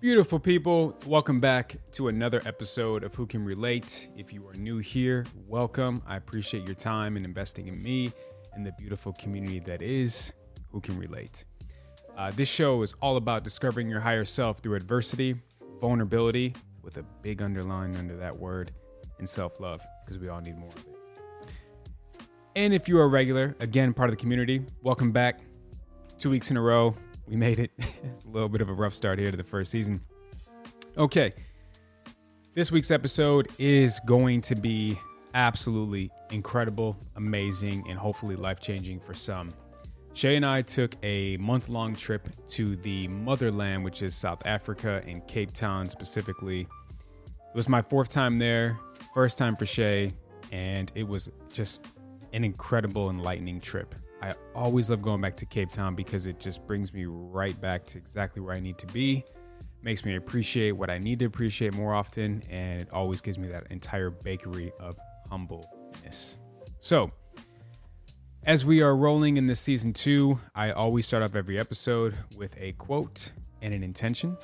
Beautiful people, welcome back to another episode of Who Can Relate. If you are new here, welcome. I appreciate your time and investing in me and the beautiful community that is Who Can Relate. Uh, this show is all about discovering your higher self through adversity, vulnerability, with a big underline under that word, and self love, because we all need more of it. And if you are a regular, again, part of the community, welcome back. Two weeks in a row, we made it. it's a little bit of a rough start here to the first season. Okay. This week's episode is going to be absolutely incredible, amazing, and hopefully life changing for some. Shay and I took a month long trip to the motherland, which is South Africa and Cape Town specifically. It was my fourth time there, first time for Shay, and it was just an incredible, enlightening trip. I always love going back to Cape Town because it just brings me right back to exactly where I need to be. Makes me appreciate what I need to appreciate more often, and it always gives me that entire bakery of humbleness. So, as we are rolling in this season two, I always start off every episode with a quote and an intention.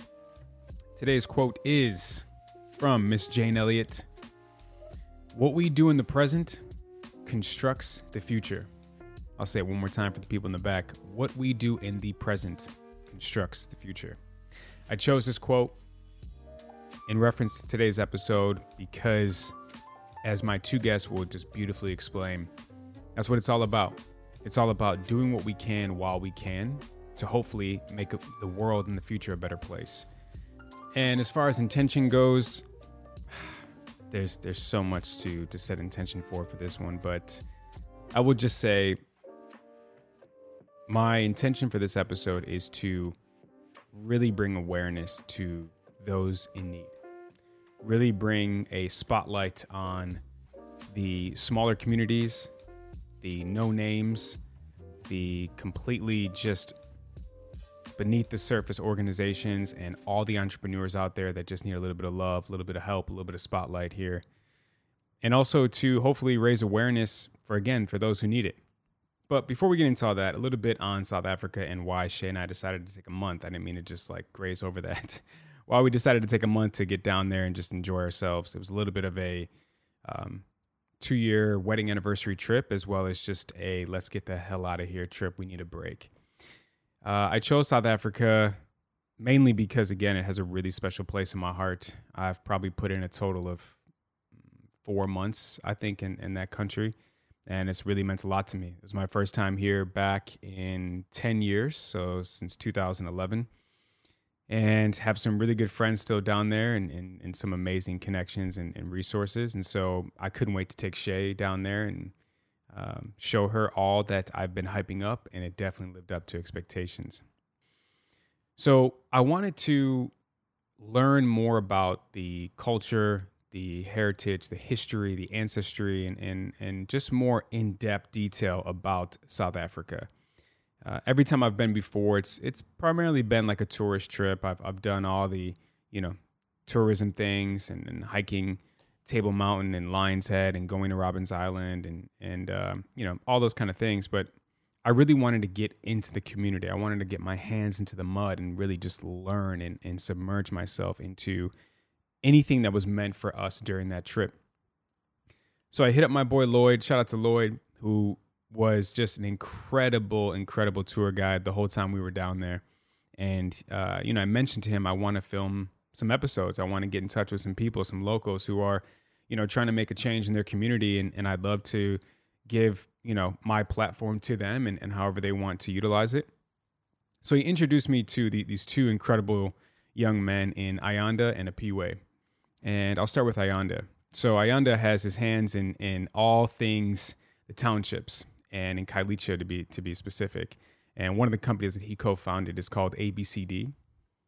Today's quote is from Miss Jane Elliott What we do in the present constructs the future. I'll say it one more time for the people in the back. What we do in the present constructs the future. I chose this quote in reference to today's episode because, as my two guests will just beautifully explain, that's what it's all about. It's all about doing what we can while we can to hopefully make the world in the future a better place. And as far as intention goes, there's there's so much to to set intention for for this one, but I will just say my intention for this episode is to really bring awareness to those in need. Really bring a spotlight on the smaller communities, the no names, the completely just beneath the surface organizations, and all the entrepreneurs out there that just need a little bit of love, a little bit of help, a little bit of spotlight here. And also to hopefully raise awareness for, again, for those who need it. But before we get into all that, a little bit on South Africa and why Shay and I decided to take a month. I didn't mean to just like graze over that. why we decided to take a month to get down there and just enjoy ourselves. It was a little bit of a um, two year wedding anniversary trip, as well as just a let's get the hell out of here trip. We need a break. Uh, I chose South Africa mainly because, again, it has a really special place in my heart. I've probably put in a total of four months, I think, in, in that country and it's really meant a lot to me. It was my first time here back in 10 years, so since 2011, and have some really good friends still down there and, and, and some amazing connections and, and, resources. And so I couldn't wait to take Shay down there and um, show her all that I've been hyping up, and it definitely lived up to expectations. So I wanted to learn more about the culture, the heritage, the history, the ancestry, and and and just more in depth detail about South Africa. Uh, every time I've been before, it's it's primarily been like a tourist trip. I've I've done all the you know tourism things and, and hiking Table Mountain and Lion's Head and going to Robben's Island and and uh, you know all those kind of things. But I really wanted to get into the community. I wanted to get my hands into the mud and really just learn and, and submerge myself into anything that was meant for us during that trip. So I hit up my boy Lloyd. Shout out to Lloyd, who was just an incredible, incredible tour guide the whole time we were down there. And, uh, you know, I mentioned to him, I want to film some episodes. I want to get in touch with some people, some locals who are, you know, trying to make a change in their community. And, and I'd love to give, you know, my platform to them and, and however they want to utilize it. So he introduced me to the, these two incredible young men in Ayanda and Apiwe. And I'll start with Ayanda. So Ayanda has his hands in, in all things the townships and in Khayelitsha to be to be specific. And one of the companies that he co-founded is called ABCD,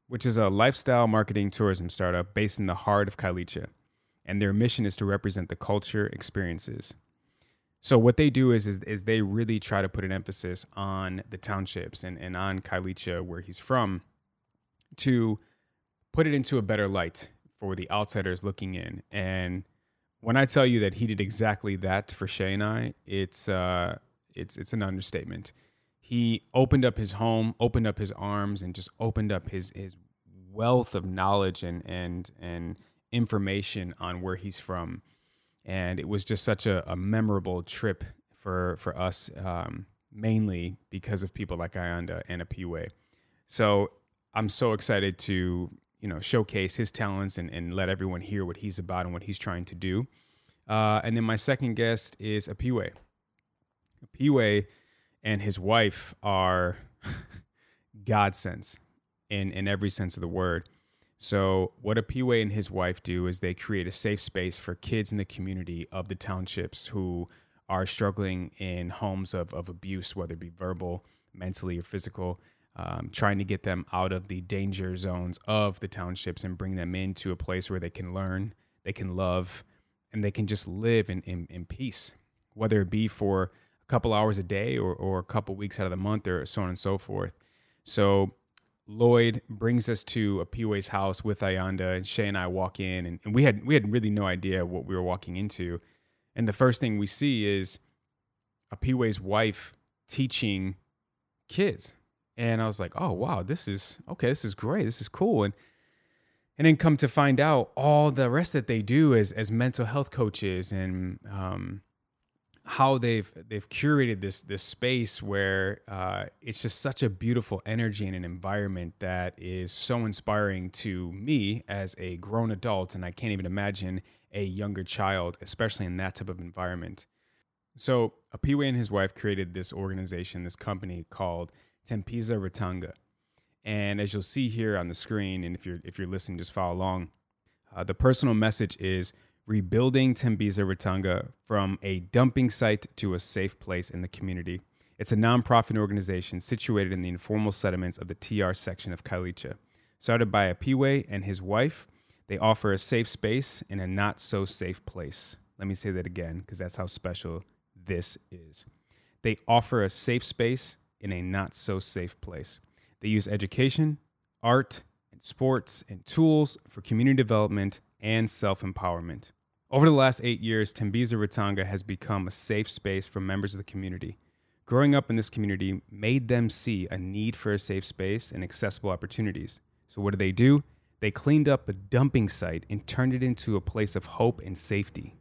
which is a lifestyle marketing tourism startup based in the heart of Khayelitsha. And their mission is to represent the culture experiences. So what they do is, is, is they really try to put an emphasis on the townships and, and on Khayelitsha, where he's from, to put it into a better light for the outsiders looking in. And when I tell you that he did exactly that for Shay and I, it's uh, it's it's an understatement. He opened up his home, opened up his arms, and just opened up his his wealth of knowledge and and and information on where he's from, and it was just such a, a memorable trip for for us, um, mainly because of people like Ayanda and Apiwe. So I'm so excited to you know showcase his talents and, and let everyone hear what he's about and what he's trying to do. Uh, and then my second guest is Apiwe. Piwe and his wife are godsends in, in every sense of the word. So, what Apiwe and his wife do is they create a safe space for kids in the community of the townships who are struggling in homes of, of abuse, whether it be verbal, mentally, or physical, um, trying to get them out of the danger zones of the townships and bring them into a place where they can learn, they can love, and they can just live in, in, in peace, whether it be for a couple hours a day or, or a couple weeks out of the month or so on and so forth. So Lloyd brings us to a Apiwe's house with Ayanda and Shay and I walk in and, and we had we had really no idea what we were walking into. And the first thing we see is a Apiwe's wife teaching kids. And I was like, oh wow, this is okay, this is great, this is cool. And and then come to find out all the rest that they do as as mental health coaches and um, how they've they've curated this this space where uh, it's just such a beautiful energy and an environment that is so inspiring to me as a grown adult, and I can't even imagine a younger child, especially in that type of environment. So Apiwe and his wife created this organization, this company called Tembisa Ratanga, and as you'll see here on the screen, and if you're if you're listening, just follow along. Uh, the personal message is rebuilding Tembisa Ratanga from a dumping site to a safe place in the community. It's a nonprofit organization situated in the informal settlements of the TR section of Khayelitsha. Started by a Apiwe and his wife, they offer a safe space in a not so safe place. Let me say that again because that's how special this is. They offer a safe space in a not so safe place. They use education, art, and sports and tools for community development and self empowerment. Over the last eight years, Tembisa Ratanga has become a safe space for members of the community. Growing up in this community made them see a need for a safe space and accessible opportunities. So, what did they do? They cleaned up a dumping site and turned it into a place of hope and safety.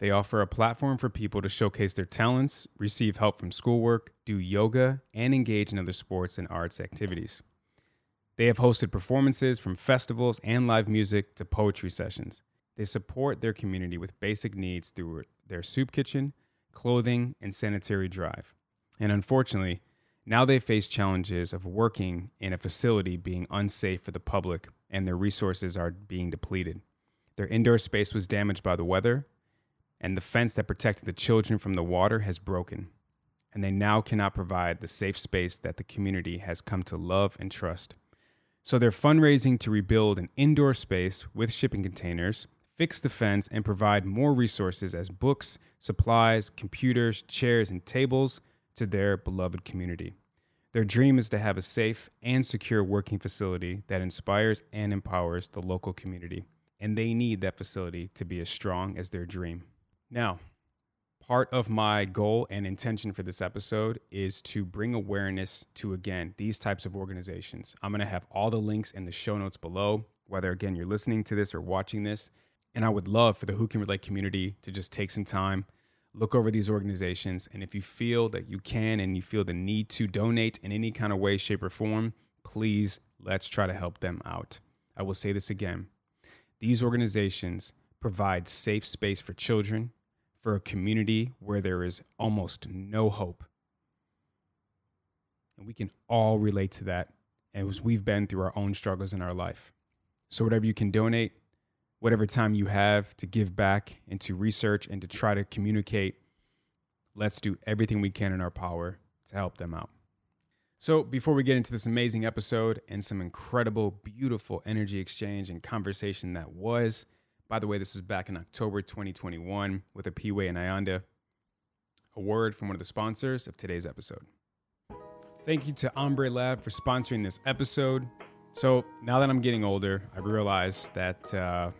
They offer a platform for people to showcase their talents, receive help from schoolwork, do yoga, and engage in other sports and arts activities. They have hosted performances from festivals and live music to poetry sessions. They support their community with basic needs through their soup kitchen, clothing, and sanitary drive. And unfortunately, now they face challenges of working in a facility being unsafe for the public and their resources are being depleted. Their indoor space was damaged by the weather, and the fence that protected the children from the water has broken. And they now cannot provide the safe space that the community has come to love and trust. So they're fundraising to rebuild an indoor space with shipping containers fix the fence, and provide more resources as books, supplies, computers, chairs, and tables to their beloved community. Their dream is to have a safe and secure working facility that inspires and empowers the local community, and they need that facility to be as strong as their dream. Now, part of my goal and intention for this episode is to bring awareness to, again, these types of organizations. I'm going to have all the links in the show notes below, whether, again, you're listening to this or watching this And I would love for the Who Can Relate community to just take some time, look over these organizations. And if you feel that you can and you feel the need to donate in any kind of way, shape, or form, please let's try to help them out. I will say this again these organizations provide safe space for children, for a community where there is almost no hope. And we can all relate to that as we've been through our own struggles in our life. So, whatever you can donate, whatever time you have to give back and to research and to try to communicate, let's do everything we can in our power to help them out. So, before we get into this amazing episode and some incredible, beautiful energy exchange and conversation that was, by the way, this was back in October 2021 with a Piwe and Ayanda, a word from one of the sponsors of today's episode. Thank you to Ombre Lab for sponsoring this episode. So now that I'm getting older, I realize that uh,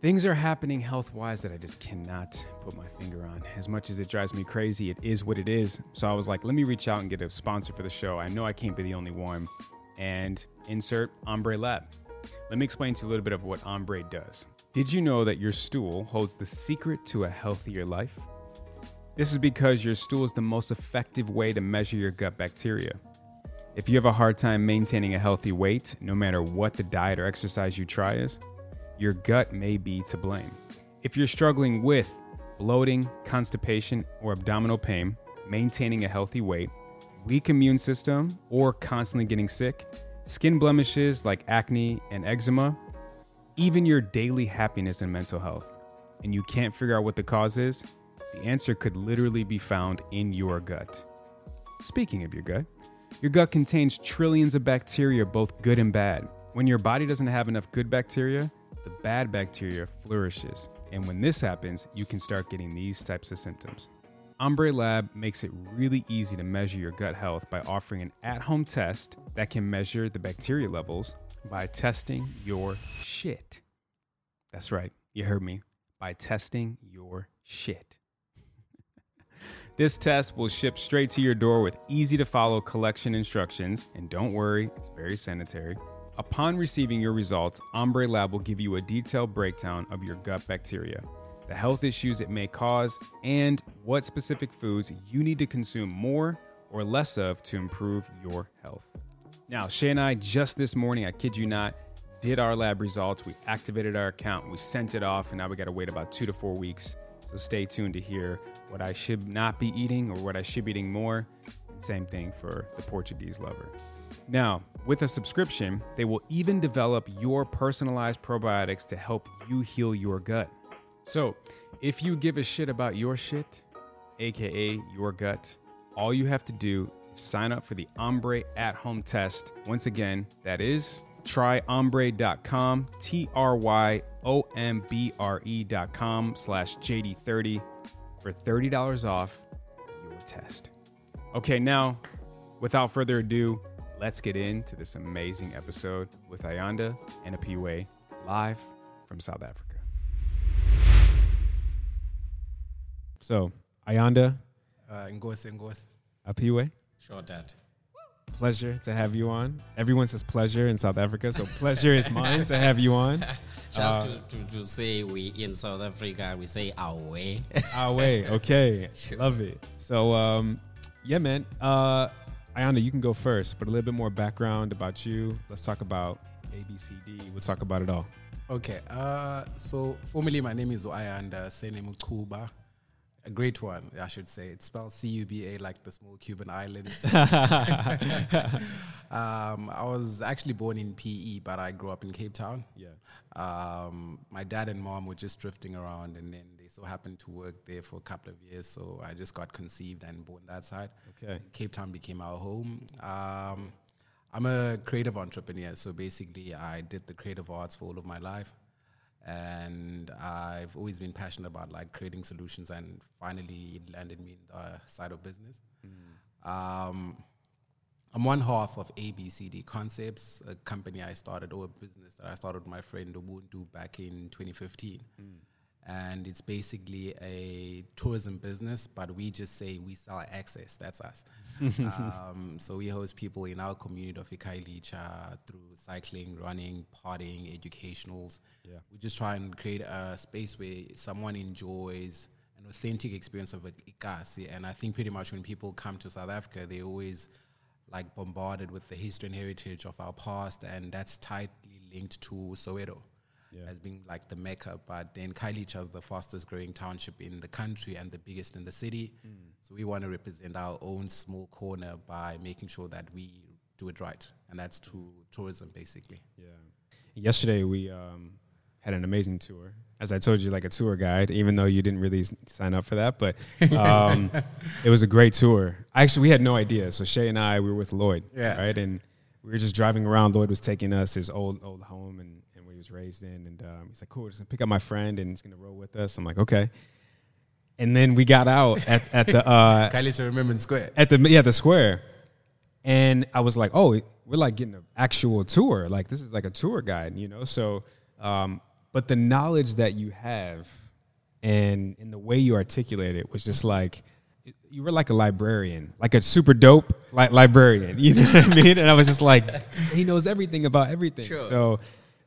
things are happening health wise that I just cannot put my finger on. As much as it drives me crazy, it is what it is. So I was like, let me reach out and get a sponsor for the show. I know I can't be the only one. And insert Ombre Lab. Let me explain to you a little bit of what Ombre does. Did you know that your stool holds the secret to a healthier life? This is because your stool is the most effective way to measure your gut bacteria. If you have a hard time maintaining a healthy weight, no matter what the diet or exercise you try is, your gut may be to blame. If you're struggling with bloating, constipation, or abdominal pain, maintaining a healthy weight, weak immune system, or constantly getting sick, skin blemishes like acne and eczema, even your daily happiness and mental health, and you can't figure out what the cause is, the answer could literally be found in your gut. Speaking of your gut, your gut contains trillions of bacteria, both good and bad. When your body doesn't have enough good bacteria, the bad bacteria flourishes. And when this happens, you can start getting these types of symptoms. Ombre Lab makes it really easy to measure your gut health by offering an at home test that can measure the bacteria levels by testing your shit. That's right, you heard me. By testing your shit. This test will ship straight to your door with easy to follow collection instructions, and don't worry, it's very sanitary. Upon receiving your results, Ombre Lab will give you a detailed breakdown of your gut bacteria, the health issues it may cause, and what specific foods you need to consume more or less of to improve your health. Now, Shay and I just this morning, I kid you not, did our lab results. We activated our account, we sent it off, and now we got to wait about two to four weeks. So stay tuned to hear what I should not be eating or what I should be eating more. Same thing for the Portuguese lover. Now, with a subscription, they will even develop your personalized probiotics to help you heal your gut. So, if you give a shit about your shit, aka your gut, all you have to do is sign up for the Ombre at home test. Once again, that is tryombre.com, T R Y O M B R E.com slash JD30 for $30 off your test. Okay, now, without further ado, let's get into this amazing episode with Ayanda and Apiwe live from South Africa. So, Ayanda, Uh, Ngozi, Ngozi. Apiwe, Sure, Dad. pleasure to have you on. Everyone says pleasure in South Africa, so pleasure is mine to have you on. Just Uh, to, to, to say we in South Africa, we say our way. Our way, okay, love it. So, um, yeah, man. Uh, Ayanda, you can go first, but a little bit more background about you. Let's talk about ABCD. We'll talk about it all. Okay, uh, so formally, my name is Ayanda Senemu Cuba. A great one, I should say. It's spelled C U B A like the small Cuban islands. um, I was actually born in PE, but I grew up in Cape Town. Yeah. Um, my dad and mom were just drifting around, and then they so happened to work there for a couple of years. So I just got conceived and born that side. Okay. Cape Town became our home. Um, I'm a creative entrepreneur, so basically, I did the creative arts for all of my life, and I've always been passionate about like creating solutions. And finally, it landed me in the side of business. Um, I'm one half of ABCD Concepts, a company I started or a business that I started with my friend Ubuntu back in 2015. And it's basically a tourism business, but we just say we sell access. That's us. um, so we host people in our community of Ikailicha through cycling, running, partying, educationals. Yeah. We just try and create a space where someone enjoys an authentic experience of Ikasi. And I think pretty much when people come to South Africa, they always like bombarded with the history and heritage of our past, and that's tightly linked to Soweto Yeah. as being like the mecca. But then Khayelitsha is the fastest growing township in the country and the biggest in the city. So we want to represent our own small corner by making sure that we do it right, and that's to tourism basically. Yeah. Yesterday we um, had an amazing tour. As I told you, like a tour guide, even though you didn't really sign up for that, but um, it was a great tour. Actually, we had no idea. So Shay and I, we were with Lloyd, Yeah. right, and we were just driving around. Lloyd was taking us his old old home and, and where he was raised in, and um, he's like, "Cool, just gonna pick up my friend and he's gonna roll with us." I'm like, "Okay." And then we got out at, at the uh, Khayelitsha Remembrance Square. at the yeah the square and i was like oh we're like getting an actual tour like this is like a tour guide you know so um but the knowledge that you have and in the way you articulate it was just like you were like a librarian like a super dope like librarian you know what i mean and i was just like he knows everything about everything so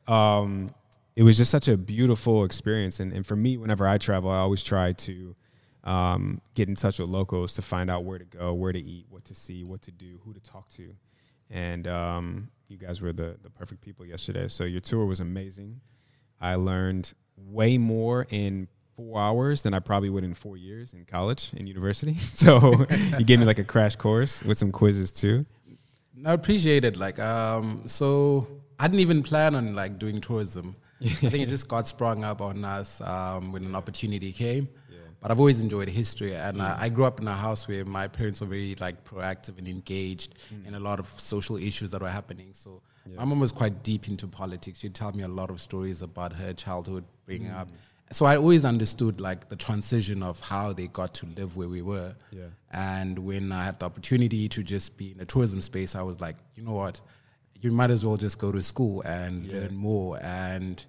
um it was just such a beautiful experience and, and for me whenever i travel i always try to um, get in touch with locals to find out where to go, where to eat, what to see, what to do, who to talk to. And um, you guys were the, the perfect people yesterday. So your tour was amazing. I learned way more in four hours than I probably would in four years in college and university. So you gave me like a crash course with some quizzes too. I appreciate it. Like, um, so I didn't even plan on like doing tourism. I think it just got sprung up on us um, when an opportunity came. But I've always enjoyed history, and I, mm. I grew up in a house where my parents were very like proactive and engaged mm. in a lot of social issues that were happening. So my mom was quite deep into politics. She'd tell me a lot of stories about her childhood bringing up. Mm. So I always understood like the transition of how they got to live where we were. Yeah. And when I had the opportunity to just be in a tourism space, I was like, you know what, you might as well just go to school and learn more. And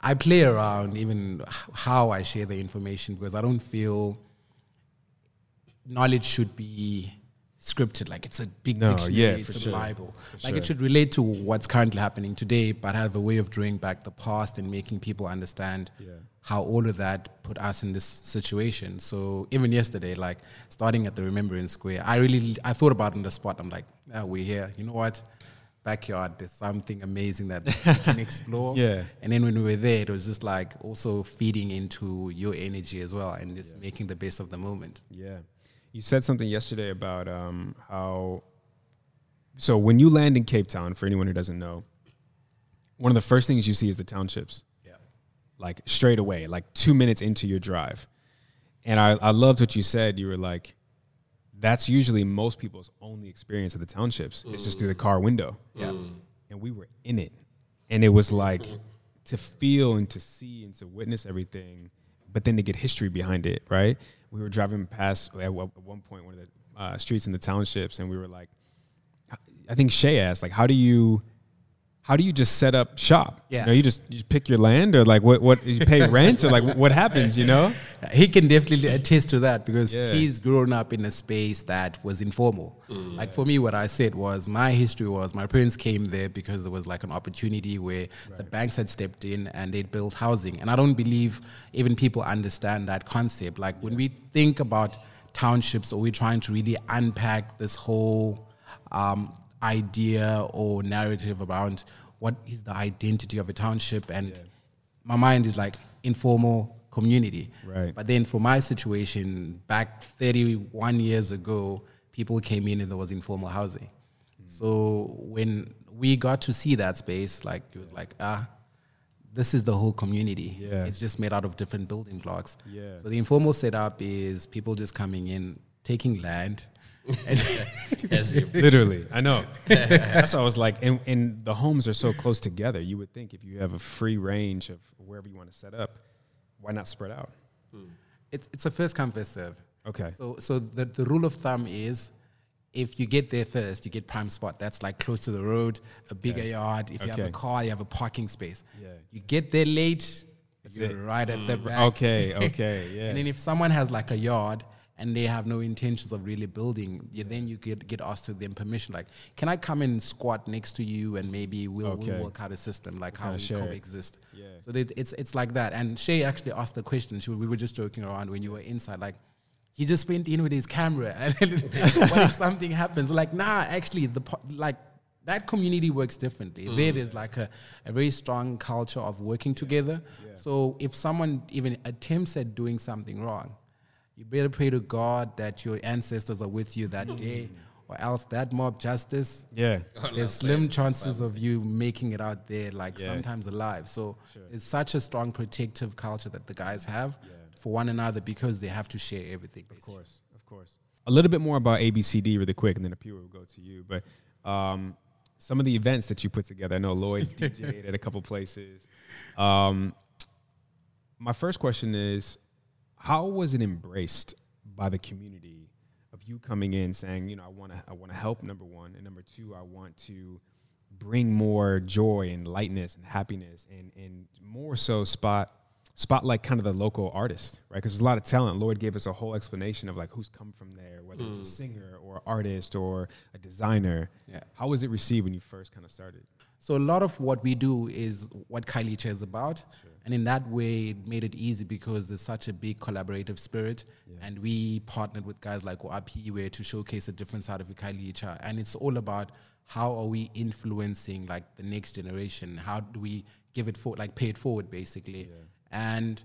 I play around even how I share the information because I don't feel knowledge should be scripted like it's a big No, dictionary, yeah, it's a sure. Bible. For like sure. it should relate to what's currently happening today, but have a way of drawing back the past and making people understand Yeah. how all of that put us in this situation. So even yesterday, like starting at the Remembrance Square, I really I thought about on the spot. I'm like, ah, we're here. You know what? Backyard, there's something amazing that we can explore. Yeah. And then when we were there, it was just like also feeding into your energy as well and just making the best of the moment. Yeah. You said something yesterday about um, how. So when you land in Cape Town, for anyone who doesn't know, one of the first things you see is the townships, Yeah. like straight away, like two minutes into your drive. And I, I loved what you said. You were like, that's usually most people's only experience of the townships. It's just through the car window. Yeah. And we were in it. And it was like to feel and to see and to witness everything, but then to get history behind it, right? We were driving past at at one point one of the uh, streets in the townships, and we were like, I think Shay asked, like, how do you, how do you just set up shop? Yeah. you, know, you just you pick your land, or like what what you pay rent, or like what- what happens, you know? He can definitely attest to that because Yeah. he's grown up in a space that was informal. Like for me, what I said was my history was my parents came there because there was like an opportunity where the banks had stepped in and they'd built housing. And I don't believe even people understand that concept. Like when we think about townships or we're trying to really unpack this whole um, idea or narrative around what is the identity of a township and my mind is like informal community. Right. But then for my situation, back 31 years ago, people came in and there was informal housing. So when we got to see that space, like it was like, ah, this is the whole community. Yeah. It's just made out of different building blocks. Yeah. So the informal setup is people just coming in, taking land. and Literally, I know. That's why I was like, and, and the homes are so close together. You would think if you have a free range of wherever you want to set up, why not spread out? Hmm. it's, it's a first come, first serve. Okay. So, so the, the rule of thumb is if you get there first, you get prime spot. That's like close to the road, a bigger yard. If you have a car, you have a parking space. Yeah. You get there late, you're it. right at the hmm. back. Okay, okay, yeah. And then if someone has like a yard and they have no intentions of really building, you, then you get get asked to them permission. Like, can I come and squat next to you and maybe we'll, Okay. we'll work out a system like how kinda we coexist. Yeah. So that it's it's like that. And Shay actually asked the question. She, we were just joking around when you were inside, like. He just went in with his camera, and what if something happens? Like, nah, actually, the po- like that community works differently. Mm. There, there's like a, a very strong culture of working together. So if someone even attempts at doing something wrong, you better pray to God that your ancestors are with you that day, or else that mob justice, yeah. there's slim chances of you making it out there, like Yeah. sometimes alive. So it's such a strong protective culture that the guys have for one another because they have to share everything. Of course, of course. A little bit more about ABCD really quick, and then Apiwe will go to you. But um, some of the events that you put together, I know Lloyd's DJed at a couple places. Um, my first question is, how was it embraced by the community of you coming in saying, you know, I want to, I want to help. Number one, and number two, I want to bring more joy and lightness and happiness, and and more so spot spotlight kind of the local artist, right? Because there's a lot of talent. Lloyd gave us a whole explanation of like who's come from there, whether it's a mm. singer or artist or a designer. Yeah. How was it received when you first kind of started? So a lot of what we do is what Kylie is about, and in that way, it made it easy because there's such a big collaborative spirit, and we partnered with guys like Oapiwe to showcase a different side of Kylie and it's all about how are we influencing like the next generation? How do we give it for like pay it forward basically? And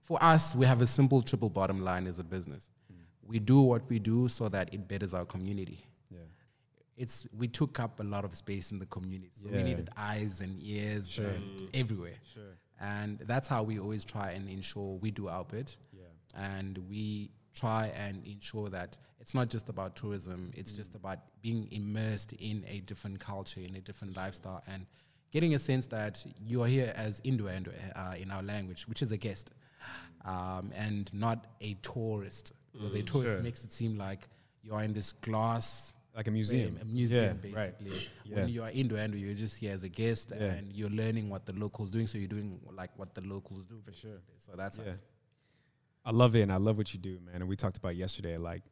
for us, we have a simple triple bottom line as a business. Hmm. We do what we do so that it betters our community Yeah. it's we took up a lot of space in the community. So we needed eyes and ears and everywhere. Sure. And that's how we always try and ensure we do our bit. Yeah. And we try and ensure that it's not just about tourism, it's just about being immersed in a different culture, in a different lifestyle, and getting a sense that you are here as Indo uh, in our language, which is a guest, um, and not a tourist. Because a tourist Sure. makes it seem like you are in this glass Like a museum. a museum Yeah, right. basically. Yeah. When you are Indo Indo, you're just here as a guest Yeah. and you're learning what the locals doing. So you're doing like what the locals do. For sure. So that's Yeah. us. I love it, and I love what you do, man. And we talked about yesterday. Like,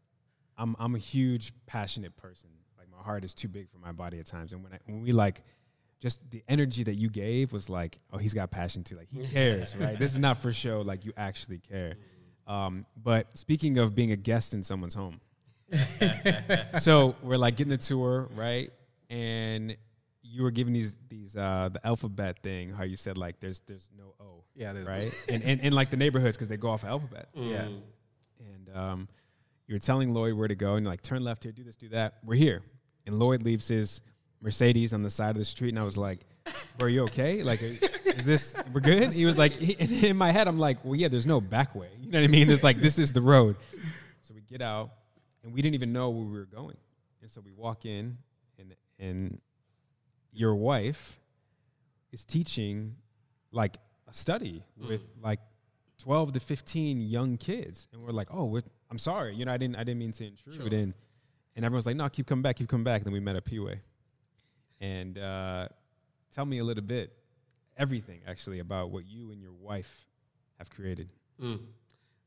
I'm I'm a huge passionate person. Like, my heart is too big for my body at times. And when I, when we like, just the energy that you gave was like, oh, he's got passion too. Like, he cares, right? This is not for show. Like, you actually care. Um, but speaking of being a guest in someone's home, so we're like getting the tour, right? And you were giving these these uh the alphabet thing, how you said like there's there's no O. Yeah, there's- right. and, and and like the neighborhoods because they go off alphabet. Yeah. And um, you were telling Lloyd where to go, and you're like, turn left here, do this, do that. We're here. And Lloyd leaves his Mercedes on the side of the street, and I was like, bro, are you okay? Like, is this, we're good? He was like, he, and in my head, I'm like, well, yeah, there's no back way. You know what I mean? There's like, this is the road. So we get out, and we didn't even know where we were going. And so we walk in, and, and your wife is teaching like a study with like 12 to 15 young kids. And we're like oh we're, i'm sorry you know i didn't i didn't mean to intrude and and everyone's like no keep coming back keep coming back. And then we met at Piwe. and uh, tell me a little bit everything actually about what you and your wife have created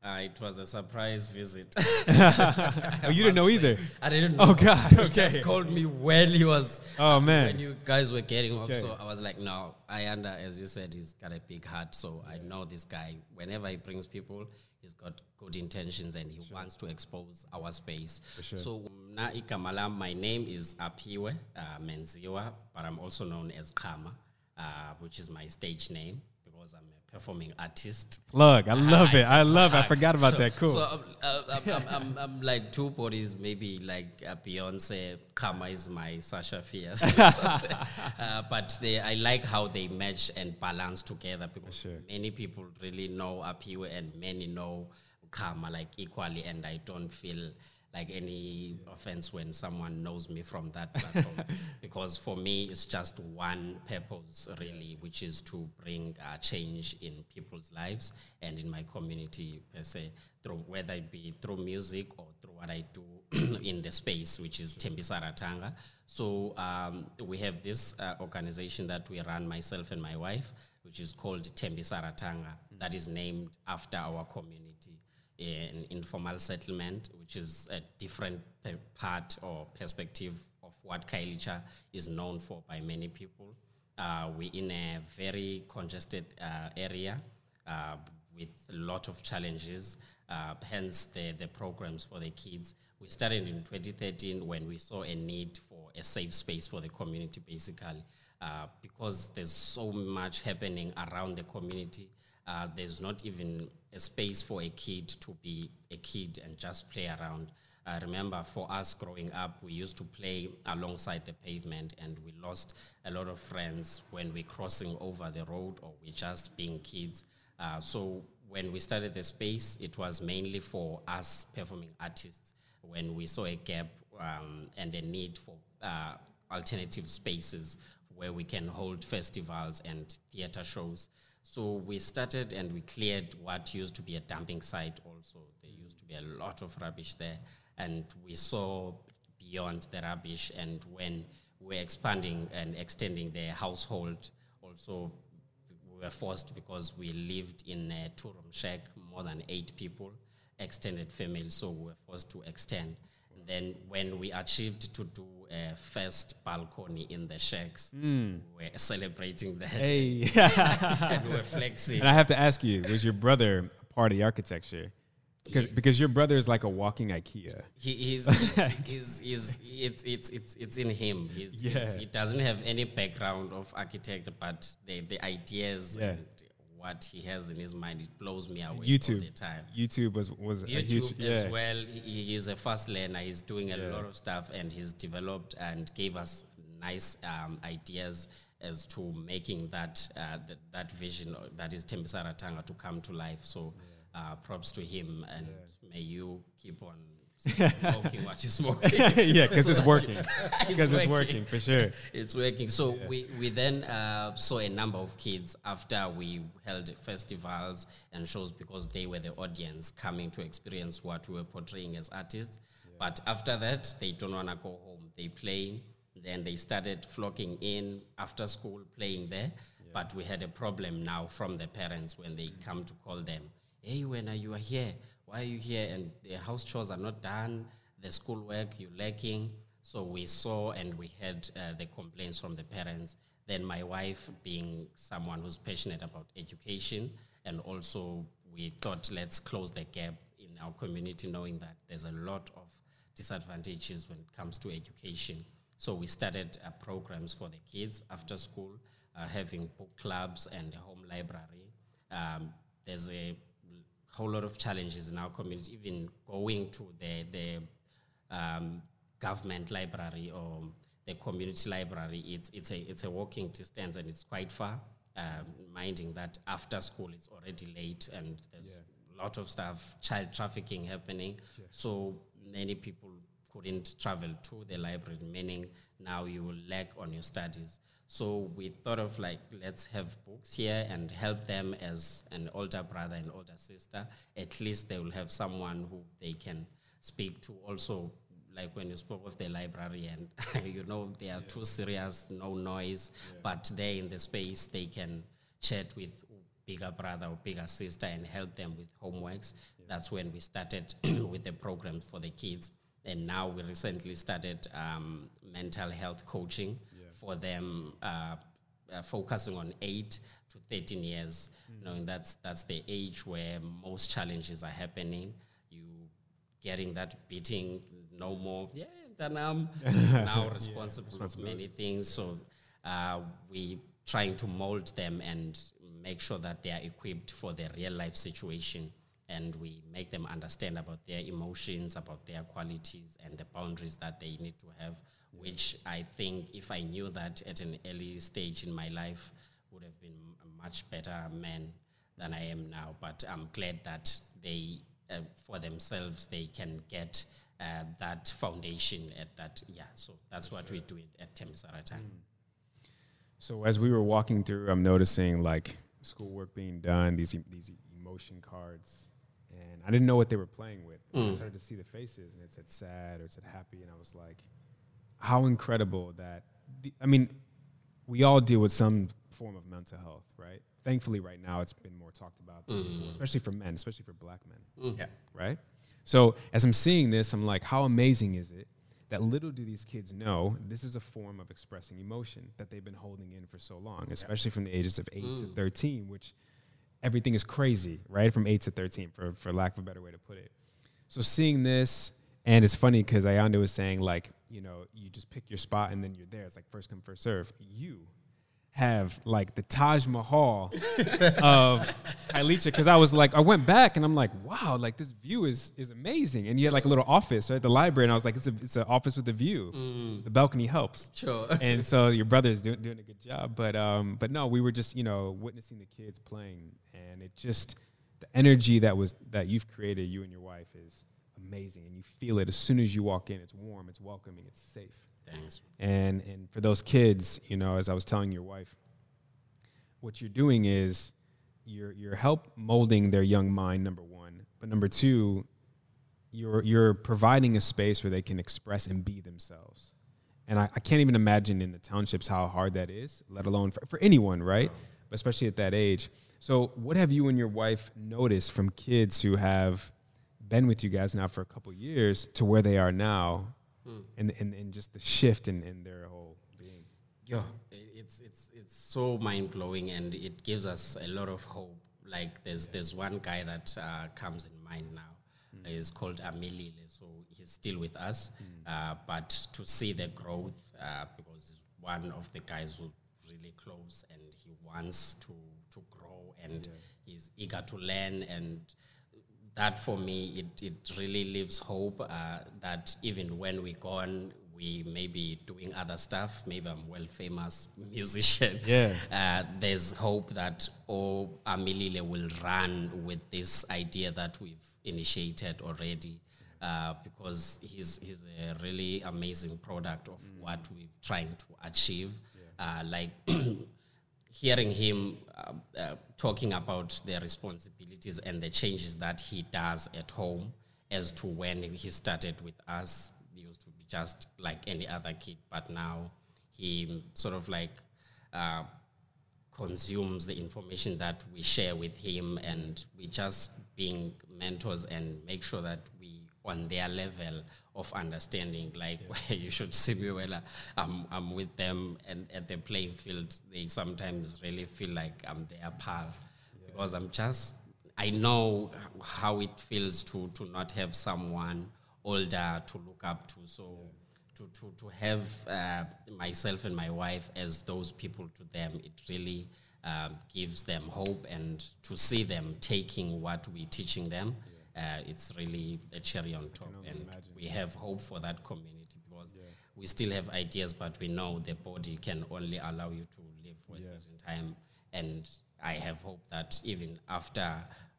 Uh, it was a surprise visit. oh you didn't know either I didn't know. oh god Okay. He just called me when he was oh when man you guys were getting off. Okay. So I was like, no, Ayanda, as you said, he's got a big heart. So I know this guy. Whenever he brings people, he's got good intentions and he wants to expose our space. So na ikamala, my name is Apiwe uh, Menziwa, but I'm also known as Kama, uh, which is my stage name because I'm a performing artist. look i love it I love it i forgot about So- that cool So I'm, uh, I'm, I'm, I'm, I'm like two bodies, maybe like uh, Beyonce. Karma is my Sasha Fierce. uh, but they, I like how they match and balance together because Sure. many people really know Apiwe and many know Karma like equally, and I don't feel like any offense when someone knows me from that platform. Because for me it's just one purpose really which is to bring uh, change in people's lives and in my community per se through whether it be through music or through what I do in the space which is Tembisa Ratanga so um, we have this uh, organization that we run myself and my wife which is called Tembisa Ratanga that is named after our community an informal settlement, which is a different part or perspective of what Khayelitsha is known for by many people. Uh, we're in a very congested uh, area uh, with a lot of challenges, uh, hence the, the programs for the kids. We started in 2013 when we saw a need for a safe space for the community, basically, uh, because there's so much happening around the community. Uh, there's not even a space for a kid to be a kid and just play around. I remember for us growing up, we used to play alongside the pavement, and we lost a lot of friends when we're crossing over the road or we're just being kids. Uh, so when we started the space, it was mainly for us performing artists. When we saw a gap um, and a need for uh, alternative spaces where we can hold festivals and theater shows. So we started and we cleared what used to be a dumping site also. There used to be a lot of rubbish there. And we saw beyond the rubbish. And when we're expanding and extending the household, also we were forced because we lived in a two room shack, more than eight people, extended family. So we were forced to extend. And then when we achieved to do a first balcony in the shacks, Mm. we were celebrating that. Hey. and we were flexing. and I have to ask you, was your brother part of the architecture? Because because your brother is like a walking IKEA. He, he's, he's, he's, it's, it's, it's, it's in him. He's, he's- he doesn't have any background of architect, but the, the ideas Yeah. and what he has in his mind, it blows me away all YouTube. the time. YouTube was was a YouTube huge as yeah. well. He, he is a fast learner. He's doing a Yeah. lot of stuff, and he's developed and gave us nice um, ideas as to making that uh, that, that vision uh, that is Tembisa Ratanga to come to life. So, uh, props to him, and may you keep on smoking what you smoke. yeah, because So it's working. Because it's working for sure. it's working. So we, we then uh, saw a number of kids after we held festivals and shows because they were the audience coming to experience what we were portraying as artists. But after that, they don't want to go home. They playing. Then they started flocking in after school, playing there. But we had a problem now from the parents when they come to call them. Hey, when are you are here? Why are you here? And the house chores are not done. The schoolwork you're lacking. So we saw and we had uh, the complaints from the parents. Then my wife, being someone who's passionate about education, and also we thought let's close the gap in our community, knowing that there's a lot of disadvantages when it comes to education. So we started uh, programs for the kids after school, uh, having book clubs and a home library. Um, there's a whole lot of challenges in our community, even going to the, the um, government library or the community library, it's, it's, a, it's a walking distance and it's quite far, um, minding that after school it's already late and there's a lot of stuff, child trafficking happening. So many people couldn't travel to the library, meaning now you will lack on your studies. So we thought of like, let's have books here and help them as an older brother and older sister. At least they will have someone who they can speak to. Also, like when you spoke of the library, and you know they are too serious, no noise, but there in the space they can chat with bigger brother or bigger sister and help them with homeworks. That's when we started with the program for the kids. And now we recently started um, mental health coaching for them, uh, uh, focusing on 8 to 13 years, knowing that's, that's the age where most challenges are happening. You getting that beating, no more, yeah, then I'm now responsible of many things. So uh, we trying to mold them and make sure that they are equipped for their real life situation and we make them understand about their emotions, about their qualities, and the boundaries that they need to have. Which I think, if I knew that at an early stage in my life, would have been a much better man than I am now. But I'm glad that they, uh, for themselves, they can get uh, that foundation at that. Yeah, so that's what we do at Tembisaratan. Mm. So as we were walking through, I'm noticing like schoolwork being done, these these emotion cards, and I didn't know what they were playing with. I started to see the faces, and it said sad or it said happy, and I was like, how incredible that. The, I mean, we all deal with some form of mental health, right? Thankfully, right now it's been more talked about, than before, mm. especially for men, especially for black men mm. Yeah. right? So as I'm seeing this, I'm like, how amazing is it that little do these kids know this is a form of expressing emotion that they've been holding in for so long, especially from the ages of eight to mm. 13, which everything is crazy, right? From eight to 13, for, for lack of a better way to put it. So seeing this, and it's funny because Ayanda was saying, like, you know, you just pick your spot and then you're there. It's like first come, first serve. You have like the Taj Mahal of Khayelitsha because I was like, I went back and I'm like, wow, like this view is is amazing. And you had like a little office right at the library, and I was like, it's a it's an office with a view. The balcony helps. Sure. And so your brother's doing doing a good job, but um, but no, we were just you know witnessing the kids playing, and it just the energy that was that you've created, you and your wife, is amazing, and you feel it as soon as you walk in. It's warm, it's welcoming, it's safe. Thanks. And and for those kids, you know, as I was telling your wife, what you're doing is you're you're help molding their young mind. Number one, but number two, you're you're providing a space where they can express and be themselves. And I, I can't even imagine in the townships how hard that is, let alone for, for anyone, right? But especially at that age. So, what have you and your wife noticed from kids who have been with you guys now for a couple years to where they are now, and, and and just the shift in, in their whole being? Yeah, it's it's it's so mind blowing, and it gives us a lot of hope. Like there's there's one guy that uh, comes in mind now. He's called Amilile, so he's still with us. Uh, but to see the growth, uh, because he's one of the guys who really close, and he wants to to grow, and he's eager to learn, and that for me, it, it really leaves hope uh, that even when we gone, we may be doing other stuff. Maybe I'm well famous musician. Yeah. Uh, there's hope that oh, Amilile will run with this idea that we've initiated already. Uh, because he's, he's a really amazing product of what we're trying to achieve. Uh, like hearing him uh, uh, talking about the responsibilities and the changes that he does at home as to when he started with us he used to be just like any other kid but now he sort of like uh, consumes the information that we share with him and we just being mentors and make sure that we on their level of understanding like where you should see me I- I'm, I'm with them and at the playing field they sometimes really feel like I'm their pal. Because I'm just I know how it feels to to not have someone older to look up to. So to, to, to have uh, myself and my wife as those people to them, it really um, gives them hope and to see them taking what we're teaching them, uh, it's really a cherry on top. And we have hope for that community because we still have ideas, but we know the body can only allow you to live for a certain time. And I have hope that even after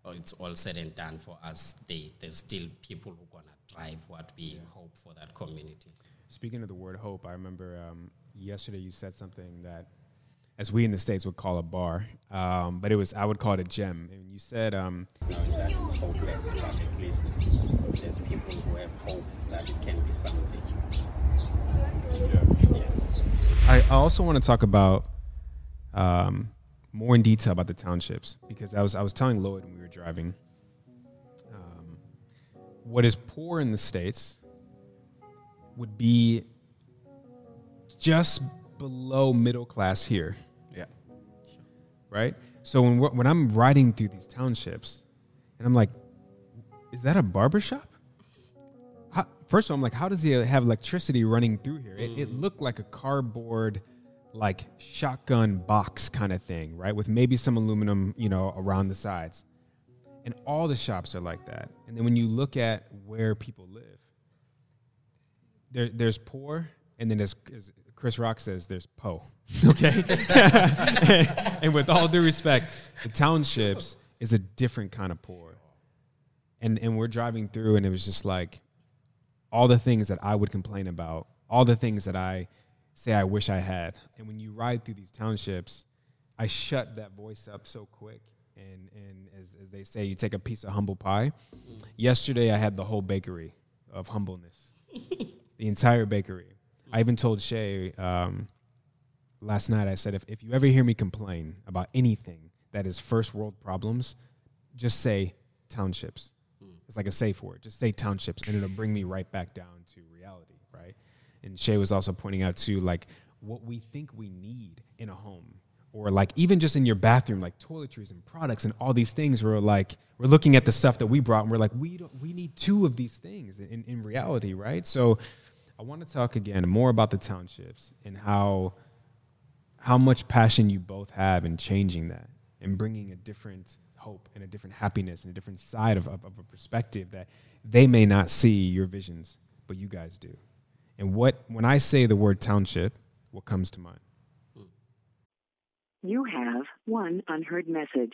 it's all said and done for us, they, there's still people who are going to drive what we hope for that community. Speaking of the word hope, I remember um, yesterday you said something that, as we in the states would call a bar, um, but it was I would call it a gem. And you said, um. I I also want to talk about um, more in detail about the townships because I was I was telling Lloyd when we were driving. Um, what is poor in the states would be just below middle class here. Right? So when when I'm riding through these townships, and I'm like, is that a barber shop? How, first of all, I'm like, how does he have electricity running through here? It, it mm. looked like a cardboard, like shotgun box kind of thing, right? With maybe some aluminum, you know, around the sides. And all the shops are like that. And then when you look at where people live, there, there's poor, and then there's, Chris Rock says, there's po. Okay, and with all due respect, the townships is a different kind of poor. And and we're driving through, and it was just like, all the things that I would complain about, all the things that I say I wish I had. And when you ride through these townships, I shut that voice up so quick. And, and as, as they say, you take a piece of humble pie. Mm. Yesterday, I had the whole bakery of humbleness, the entire bakery. I even told Shay um, last night, I said, if, if you ever hear me complain about anything that is first world problems, just say townships. It's like a safe word. Just say townships, and it'll bring me right back down to reality, right? And Shay was also pointing out too, like what we think we need in a home, or like even just in your bathroom, like toiletries and products and all these things. We're like we're looking at the stuff that we brought, and we're like, we don't, we need two of these things in, in reality, right? So, I want to talk again more about the townships and how how much passion you both have in changing that and bringing a different hope and a different happiness and a different side of, of, of, a perspective that they may not see your visions, but you guys do. And what when I say the word township, what comes to mind? You have one unheard message.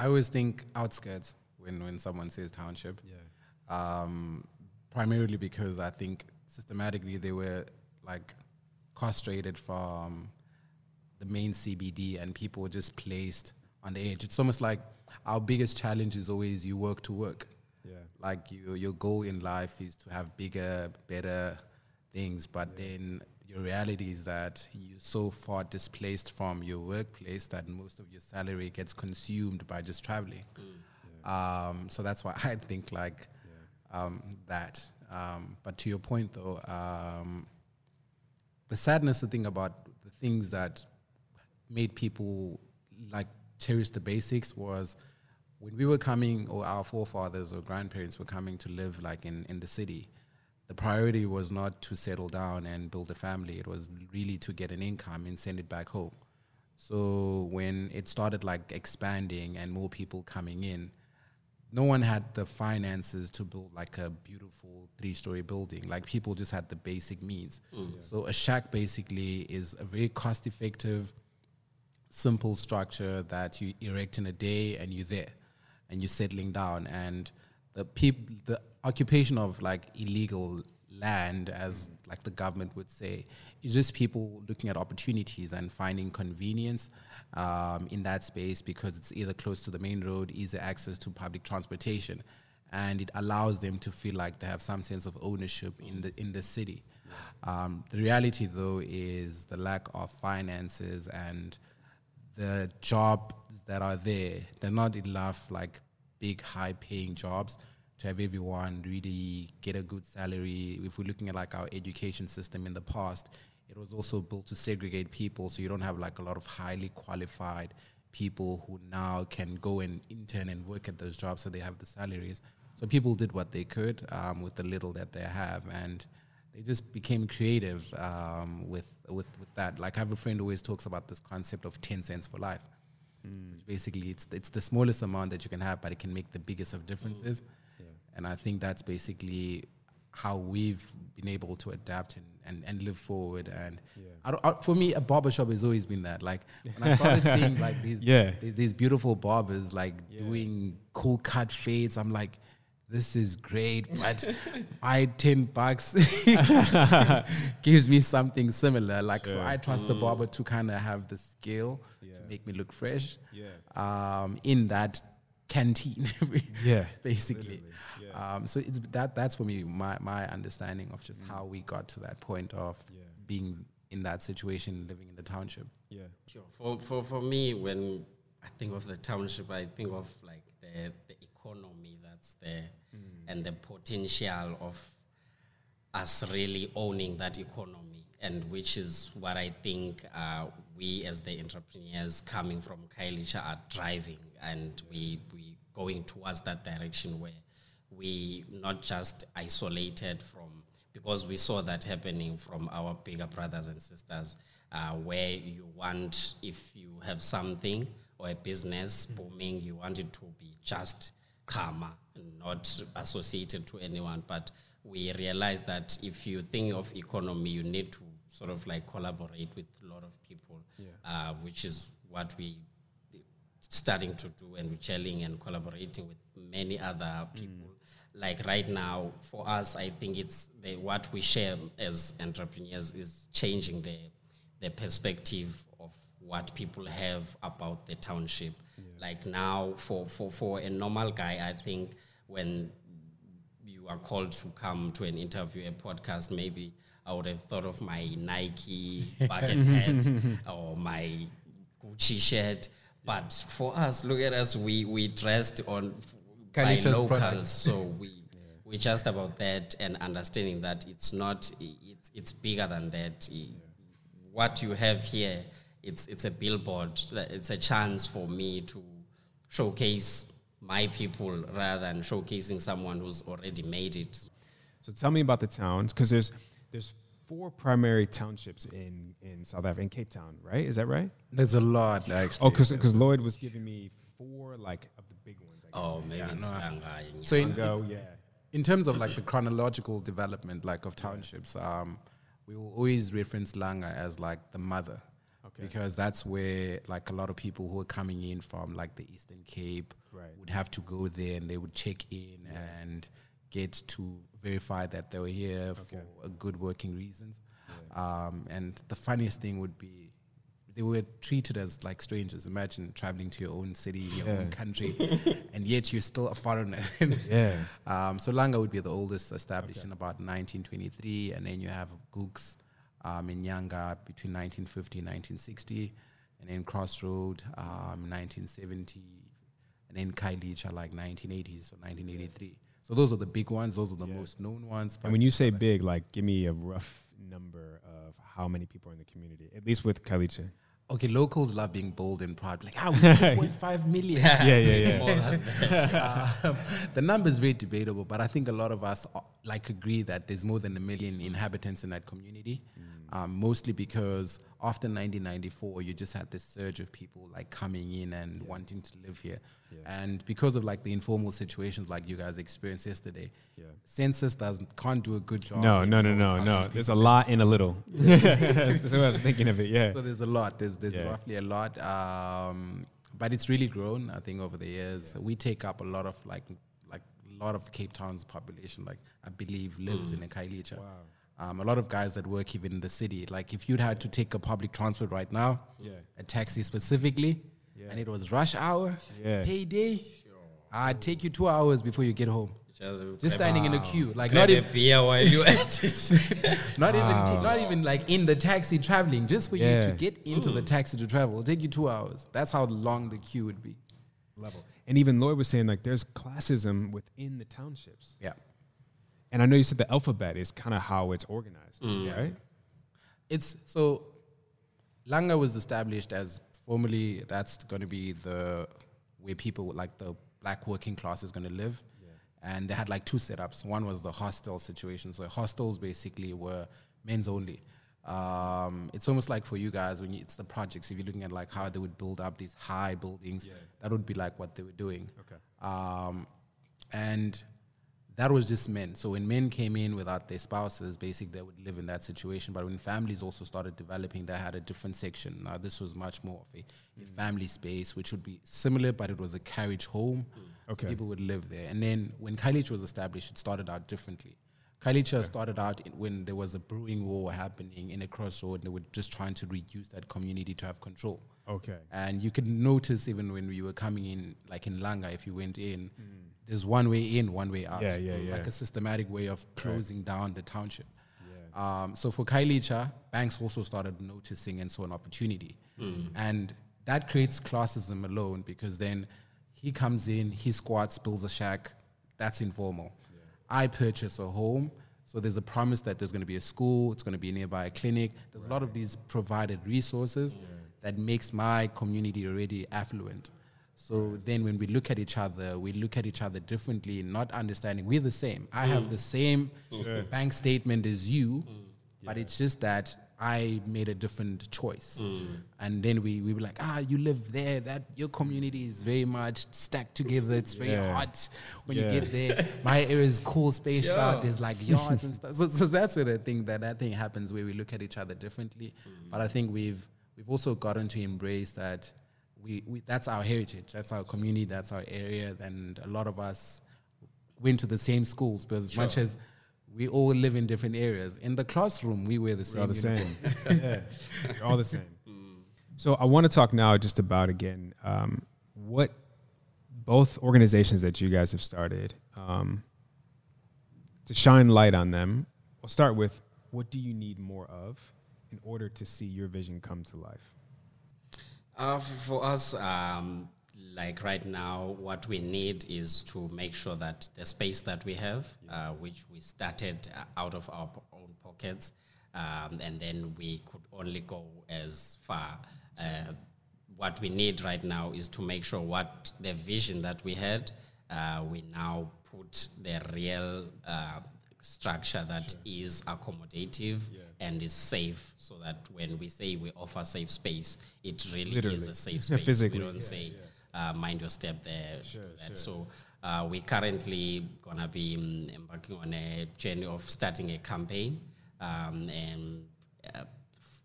I always think outskirts when, when someone says township. Yeah. Um, primarily because I think systematically they were like castrated from the main CBD and people were just placed on the edge. It's almost like our biggest challenge is always you work to work. Yeah. Like you, your goal in life is to have bigger, better things, but yeah. then your reality is that you're so far displaced from your workplace that most of your salary gets consumed by just traveling. Mm. Yeah. Um, so that's why I think like yeah. um, that. Um, but to your point though, um, the sadness, the thing about the things that made people like cherish the basics was when we were coming, or our forefathers or grandparents were coming to live like in, in the city the priority was not to settle down and build a family. It was really to get an income and send it back home. So when it started like expanding and more people coming in, no one had the finances to build like a beautiful three-story building. Like people just had the basic means. Mm. Yeah. So a shack basically is a very cost-effective, simple structure that you erect in a day and you're there, and you're settling down. And the people, the occupation of like illegal land, as like the government would say, is just people looking at opportunities and finding convenience um, in that space because it's either close to the main road, easy access to public transportation, and it allows them to feel like they have some sense of ownership in the in the city. Um, the reality, though, is the lack of finances and the jobs that are there. They're not enough like big, high-paying jobs to have everyone really get a good salary. If we're looking at like our education system in the past, it was also built to segregate people, so you don't have like a lot of highly qualified people who now can go and intern and work at those jobs, so they have the salaries. So people did what they could um, with the little that they have, and they just became creative um, with with with that. Like I have a friend who always talks about this concept of ten cents for life. Mm. basically, it's it's the smallest amount that you can have, but it can make the biggest of differences. Mm and I think that's basically how we've been able to adapt and, and, and live forward. And yeah. I I, for me, a barbershop has always been that. Like when I started seeing like these, yeah. these, these beautiful barbers like yeah. doing cool cut fades, I'm like, this is great, but my 10 bucks gives me something similar. Like, so I trust the barber to kind of have the skill to make me look fresh. Um, in that canteen. Yeah, Basically. Um, so it's that that's for me my, my understanding of just how we got to that point of being in that situation, living in the township. Yeah. Sure. For, for, for me, when I think of the township, I think of like the, the economy that's there and the potential of us really owning that economy, and which is what I think uh, we as the entrepreneurs coming from Khayelitsha are driving, and we we going towards that direction where we not just isolated from because we saw that happening from our bigger brothers and sisters, uh, where you want if you have something or a business booming, you want it to be just karma and not associated to anyone. But we realize that if you think of economy, you need to sort of like collaborate with a lot of people, uh, which is what we starting to do and we're gelling and collaborating with many other people. Like right now, for us, I think it's the, what we share as entrepreneurs is changing the the perspective of what people have about the township. Like now, for, for, for a normal guy, I think when you are called to come to an interview, a podcast, maybe I would have thought of my Nike bucket hat or my Gucci shirt. But for us, look at us, we, we dressed on f- by locals. products. So we, we're just about that and understanding that it's not, it's, it's bigger than that. What you have here, it's, it's a billboard. It's a chance for me to showcase my people rather than showcasing someone who's already made it. So tell me about the towns, because there's there's four primary townships in in South Africa, in Cape Town, right? Is that right? There's a lot actually. Oh, because Lloyd was giving me four like Oh, maybe Yeah, it's no, I- Langa. So in, Go, yeah. in terms of like the chronological development like of townships, um, we will always reference Langa as like the mother. Okay. Because that's where like a lot of people who are coming in from like the Eastern Cape Right. would have to go there and they would check in and get to verify that they were here for a good working reasons. Um, and the funniest thing would be they were treated as like strangers. Imagine traveling to your own city, your own country, and yet you're still a foreigner. Yeah. Um, so Langa would be the oldest, established in about 1923, and then you have Gugs um, in Nyanga between 1950 and 1960, and then Crossroad um, 1970, and then Khayelitsha like 1980s or 1983. So those are the big ones. Those are the most known ones. And when you say big, like, give me a rough number of how many people are in the community, at least with Khayelitsha. Okay, locals love being bold and proud. Like, ah, we 2.5 million. Yeah, yeah, yeah. Than um, the number is very debatable, but I think a lot of us uh, like agree that there's more than a million inhabitants in that community. Um, mostly because after 1994, you just had this surge of people like coming in and wanting to live here, and because of like the informal situations like you guys experienced yesterday, census doesn't can't do a good job. No, no, no, no, no. There's a lot in a little. That's what I was thinking of it. Yeah. so there's a lot. There's there's Yeah. roughly a lot, um, but it's really grown. I think over the years, we take up a lot of like like a lot of Cape Town's population. Like I believe lives in a Khayelitsha. Um, a lot of guys that work even in the city. Like if you'd had to take a public transport right now, Yeah. a taxi specifically, Yeah. and it was rush hour, Yeah. payday, I'd take you two hours before you get home. Just, Just standing in a queue, like grab not a even beer while you at it. not even not even like in the taxi traveling, just for you to get into the taxi to travel. It'll take you two hours. That's how long the queue would be. Level. And even Lloyd was saying like there's classism within the townships. Yeah. And I know you said the alphabet is kind of how it's organized, Mm. right? It's so Langa was established as formally that's going to be the where people like the black working class is going to live. And they had like two setups. One was the hostel situation. So hostels basically were men's only. Um, it's almost like for you guys when you, it's the projects. If you're looking at like how they would build up these high buildings, that would be like what they were doing. Okay. Um, and that was just men. So when men came in without their spouses, basically they would live in that situation. But when families also started developing, they had a different section. Now this was much more of a, a mm. family space, which would be similar, but it was a carriage home. Mm. So Okay. people would live there. And then when Khayelitsha was established, it started out differently. Khayelitsha started out in, when there was a brewing war happening in a crossroad. and They were just trying to reduce that community to have control. Okay. And you could notice even when we were coming in, like in Langa, if you went in, mm. There's one way in, one way out. Yeah, yeah, It's yeah. Like a systematic way of closing down the township. Yeah. Um, so for Khayelitsha, banks also started noticing and saw an opportunity. And that creates classism alone because then he comes in, he squats, builds a shack. That's informal. I purchase a home. So there's a promise that there's going to be a school, it's going to be nearby a clinic. There's a lot of these provided resources that makes my community already affluent. So then when we look at each other, we look at each other differently, not understanding we're the same. I have the same Sure. bank statement as you, mm. but it's just that I made a different choice. Mm. And then we, we were like, ah, you live there. That your community is very much stacked together. It's very Yeah. hot when Yeah. you get there. My area is cool, spaced Sure. out. There's like yards and stuff. So, so that's where I think that that thing happens where we look at each other differently. Mm. But I think we've we've also gotten to embrace that we, we that's our heritage, that's our community, that's our area, and a lot of us went to the same schools. But as much as we all live in different areas, in the classroom we wear the We're all same. the uniform. same. yeah, We're all the same. So I want to talk now just about again um, what both organizations that you guys have started um, to shine light on them. We'll start with what do you need more of in order to see your vision come to life? Uh, for us, um, like right now, what we need is to make sure that the space that we have, uh, which we started uh, out of our own pockets, um, and then we could only go as far. Uh, what we need right now is to make sure what the vision that we had, uh, we now put the real uh, structure that is accommodative and is safe so that when we say we offer safe space, it really is a safe space. Physically. We don't Yeah, say Uh, mind your step there. do that. So uh, we currently gonna be um, embarking on a journey of starting a campaign um, and uh,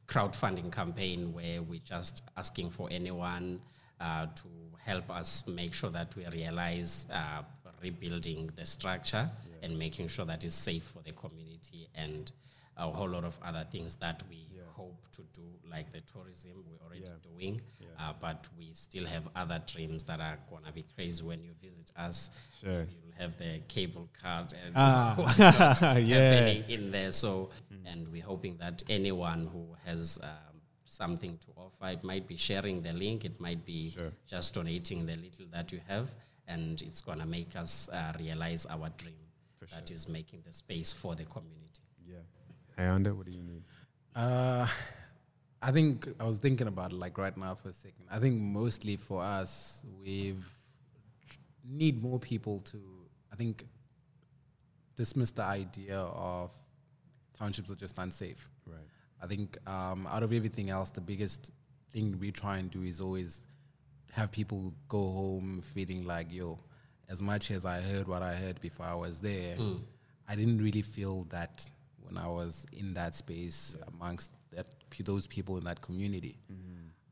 crowdfunding campaign where we're just asking for anyone uh, to help us make sure that we realize uh, rebuilding the structure and making sure that it's safe for the community and a whole lot of other things that we hope to do, like the tourism we're already doing, uh, but we still have other dreams that are gonna be crazy when you visit us. Sure. You'll have the cable card and Ah. Yeah. happening in there. So, and we're hoping that anyone who has um, something to offer, it might be sharing the link, it might be just donating the little that you have, and it's gonna make us uh, realize our dream that is making the space for the community. Yeah. Ayanda, what do you need? Uh, I think I was thinking about it like right now for a second. I think mostly for us, we've need more people to. I think dismiss the idea of townships are just unsafe. Right. I think um, out of everything else, the biggest thing we try and do is always have people go home feeling like, yo, as much as I heard what I heard before I was there, Mm. I didn't really feel that when I was in that space amongst that those people in that community.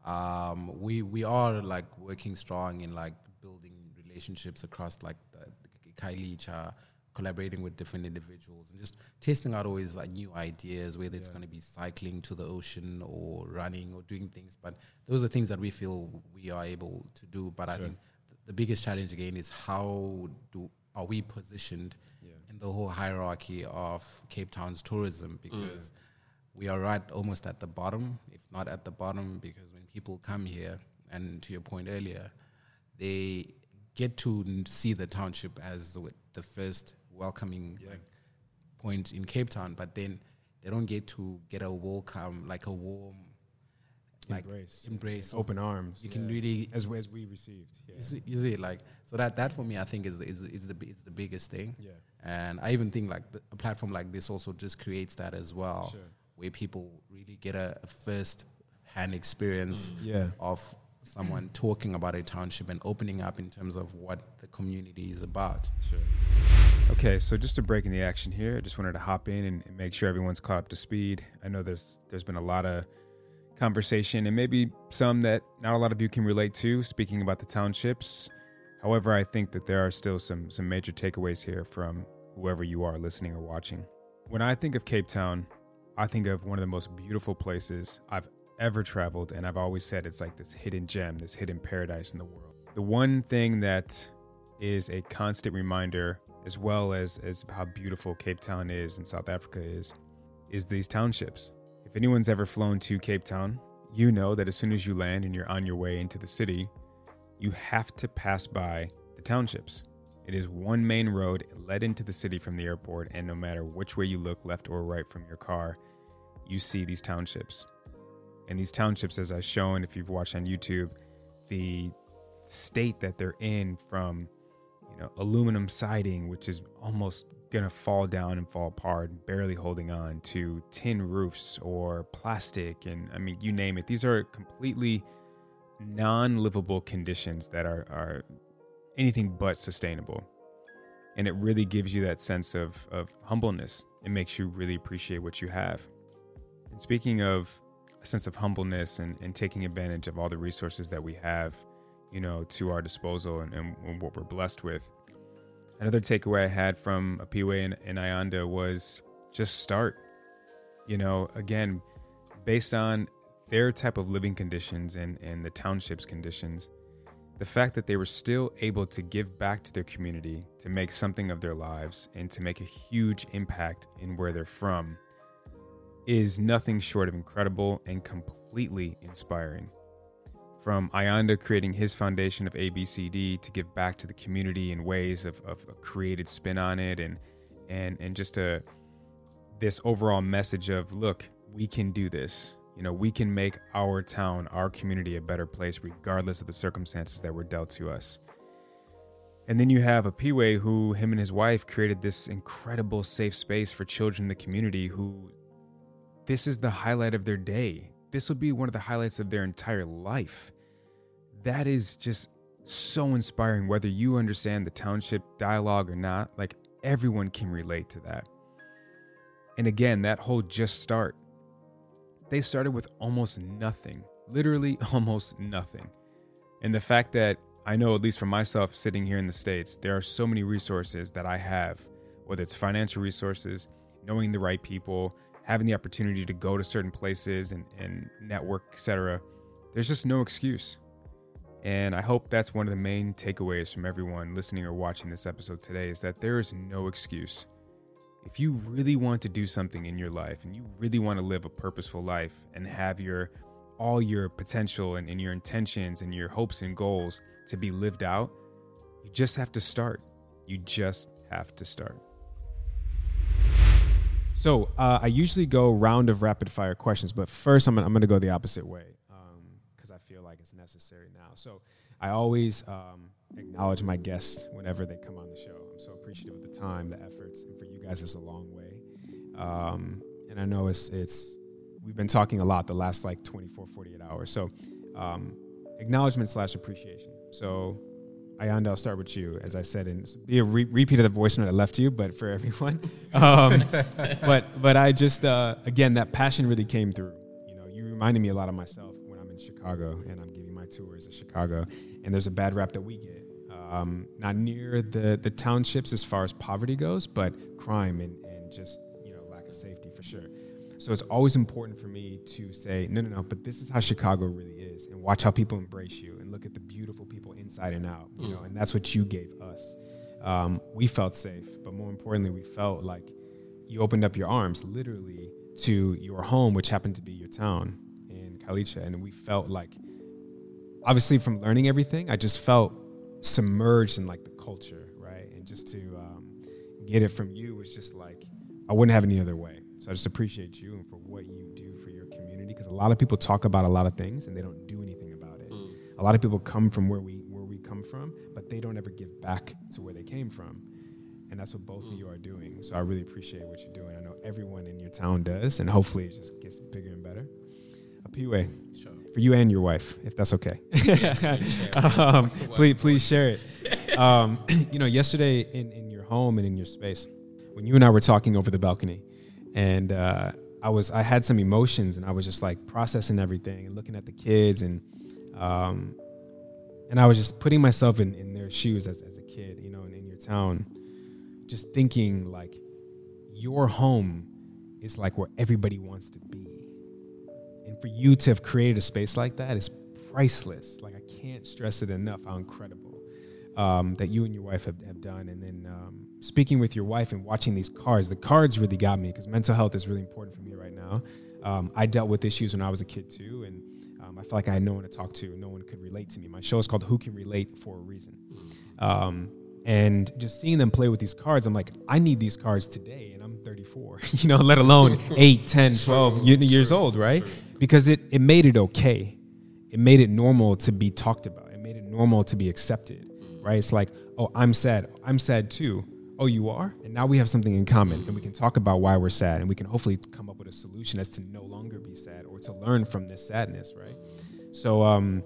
Um, we we are like working strong in like building relationships across like the, the Khayelitsha, collaborating with different individuals and just testing out always like new ideas, whether it's going to be cycling to the ocean or running or doing things. But those are things that we feel we are able to do. But I think th- the biggest challenge again is how do are we positioned in the whole hierarchy of Cape Town's tourism? Mm. Because we are right almost at the bottom, if not at the bottom, because when people come here, and to your point earlier, they get to n- see the township as the, the first welcoming like, point in Cape Town, but then they don't get to get a welcome, like a warm like Embrace. embrace, Open arms. You can really as well as we received. Yeah. you see, you see, like so that that for me I think is the, is the, is the is the biggest thing. Yeah. And I even think like the, a platform like this also just creates that as well, Sure. where people really get a, a first hand experience mm. Yeah. of someone talking about a township and opening up in terms of what the community is about. Sure. Okay, so just to break in the action here, I just wanted to hop in and, and make sure everyone's caught up to speed. I know there's there's been a lot of conversation and maybe some that not a lot of you can relate to speaking about the townships. However, I think that there are still some some major takeaways here from whoever you are listening or watching. When I think of Cape Town, I think of one of the most beautiful places I've ever traveled and I've always said it's like this hidden gem, this hidden paradise in the world. The one thing that is a constant reminder as well as as how beautiful Cape Town is and South Africa is is these townships. If anyone's ever flown to Cape Town, you know that as soon as you land and you're on your way into the city, you have to pass by the townships. It is one main road led into the city from the airport, and no matter which way you look, left or right from your car, you see these townships. And these townships, as I've shown, if you've watched on YouTube, the state that they're in from you know, aluminum siding, which is almost gonna fall down and fall apart, barely holding on, to tin roofs or plastic, and I mean, you name it. These are completely non-livable conditions that are are anything but sustainable, and it really gives you that sense of of humbleness. It makes you really appreciate what you have. And speaking of a sense of humbleness and, and taking advantage of all the resources that we have you know, to our disposal and, and what we're blessed with. Another takeaway I had from Apiwe and, and Ayanda was just start. You know, again, based on their type of living conditions and, and the township's conditions, the fact that they were still able to give back to their community, to make something of their lives, and to make a huge impact in where they're from is nothing short of incredible and completely inspiring from Ayanda creating his foundation of ABCD to give back to the community in ways of, of a created spin on it and and and just a this overall message of look, we can do this. You know, we can make our town, our community a better place regardless of the circumstances that were dealt to us. And then you have a Apiwe who him and his wife created this incredible safe space for children in the community who this is the highlight of their day. This will be one of the highlights of their entire life that is just so inspiring, whether you understand the township dialogue or not. Like everyone can relate to that. And again, that whole just start, they started with almost nothing, literally almost nothing. And the fact that I know, at least for myself sitting here in the States, there are so many resources that I have, whether it's financial resources, knowing the right people, having the opportunity to go to certain places and, and network, etc. There's just no excuse. And I hope that's one of the main takeaways from everyone listening or watching this episode today is that there is no excuse. If you really want to do something in your life and you really want to live a purposeful life and have your all your potential and, and your intentions and your hopes and goals to be lived out, you just have to start. You just have to start. So uh, I usually go round of rapid fire questions, but first I'm gonna, I'm gonna go the opposite way because um, I feel like it's necessary now. So I always um, acknowledge my guests whenever they come on the show. I'm so appreciative of the time, the efforts, and for you guys, it's a long way. Um, and I know it's it's we've been talking a lot the last like 24, 48 hours. So um, acknowledgement slash appreciation. So Ayanda, I'll start with you. As I said, and be a re- repeat of the voice note I left you, but for everyone. Um, but but I just uh, again that passion really came through. You know, you reminded me a lot of myself when I'm in Chicago, and I'm giving my tours of Chicago. And there's a bad rap that we get, um, not near the the townships as far as poverty goes, but crime and, and just So it's always important for me to say, no, no, no, but this is how Chicago really is, and watch how people embrace you, and look at the beautiful people inside and out, you mm. know, and that's what you gave us. Um, we felt safe, but more importantly, we felt like you opened up your arms, literally, to your home, which happened to be your town, Khayelitsha, and we felt like, obviously, from learning everything, I just felt submerged in like the culture, right? And just to um, get it from you was just like I wouldn't have any other way. So I just appreciate you and for what you do for your community because a lot of people talk about a lot of things and they don't do anything about it. Mm. A lot of people come from where we where we come from, but they don't ever give back to where they came from. And that's what both mm. of you are doing. So I really appreciate what you're doing. I know everyone in your town does, and hopefully it just gets bigger and better. Apiwe. Sure. For you and your wife, if that's okay. Yes, um, please, please share it. Um, you know, yesterday in, in your home and in your space. When you and I were talking over the balcony, and uh, I was I had some emotions, and I was just like processing everything and looking at the kids, and um, and I was just putting myself in, in their shoes as, as a kid, you know, in, in your town, just thinking like your home is like where everybody wants to be. And for you to have created a space like that is priceless. Like I can't stress it enough how incredible um, that you and your wife have, have done. And then um, speaking with your wife and watching these cards, the cards really got me because mental health is really important for me right now. Um, I dealt with issues when I was a kid too, and um, I felt like I had no one to talk to. No one could relate to me. My show is called Who Can Relate for a reason. Um, and just seeing them play with these cards, I'm like, I need these cards today, and I'm 34, you know, let alone 8, 10, 12 y- years old, right? Because it, it made it okay. It made it normal to be talked about. It made it normal to be accepted, right? It's like, oh, I'm sad. I'm sad too. Oh, you are? And now we have something in common, and we can talk about why we're sad, and we can hopefully come up with a solution as to no longer be sad or to learn from this sadness, right? So, um,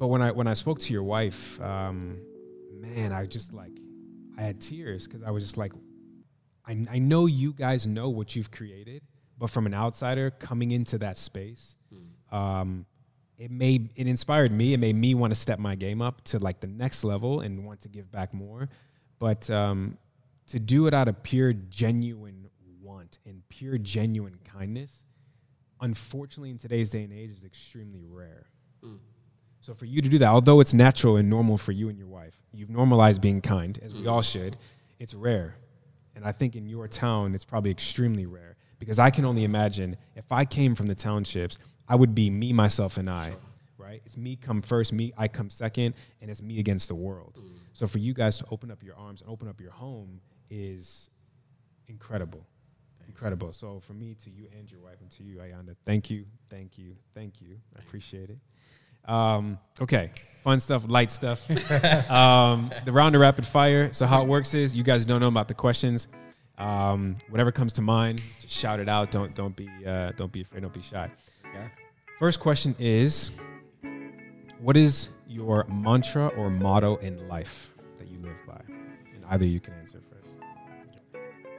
but when I when I spoke to your wife, um, man, I just like I had tears because I was just like, I I know you guys know what you've created, but from an outsider coming into that space, um, it made it inspired me. It made me want to step my game up to like the next level and want to give back more. But um, to do it out of pure genuine want and pure genuine kindness, unfortunately, in today's day and age, is extremely rare. So for you to do that, although it's natural and normal for you and your wife, you've normalized being kind, as we all should. It's rare, and I think in your town, it's probably extremely rare because I can only imagine if I came from the townships, I would be me, myself, and I. Right? It's me come first, me I come second, and it's me against the world. So for you guys to open up your arms and open up your home is incredible. Incredible. So for me, to you and your wife, and to you, Ayanda, thank you, thank you, thank you. I appreciate it. Um, okay, fun stuff, light stuff. um, the round of rapid fire. So how it works is you guys don't know about the questions. Um, whatever comes to mind, just shout it out. Don't don't be uh, don't be afraid. Don't be shy. Yeah. First question is, what is your mantra or motto in life that you live by? And either you can answer first.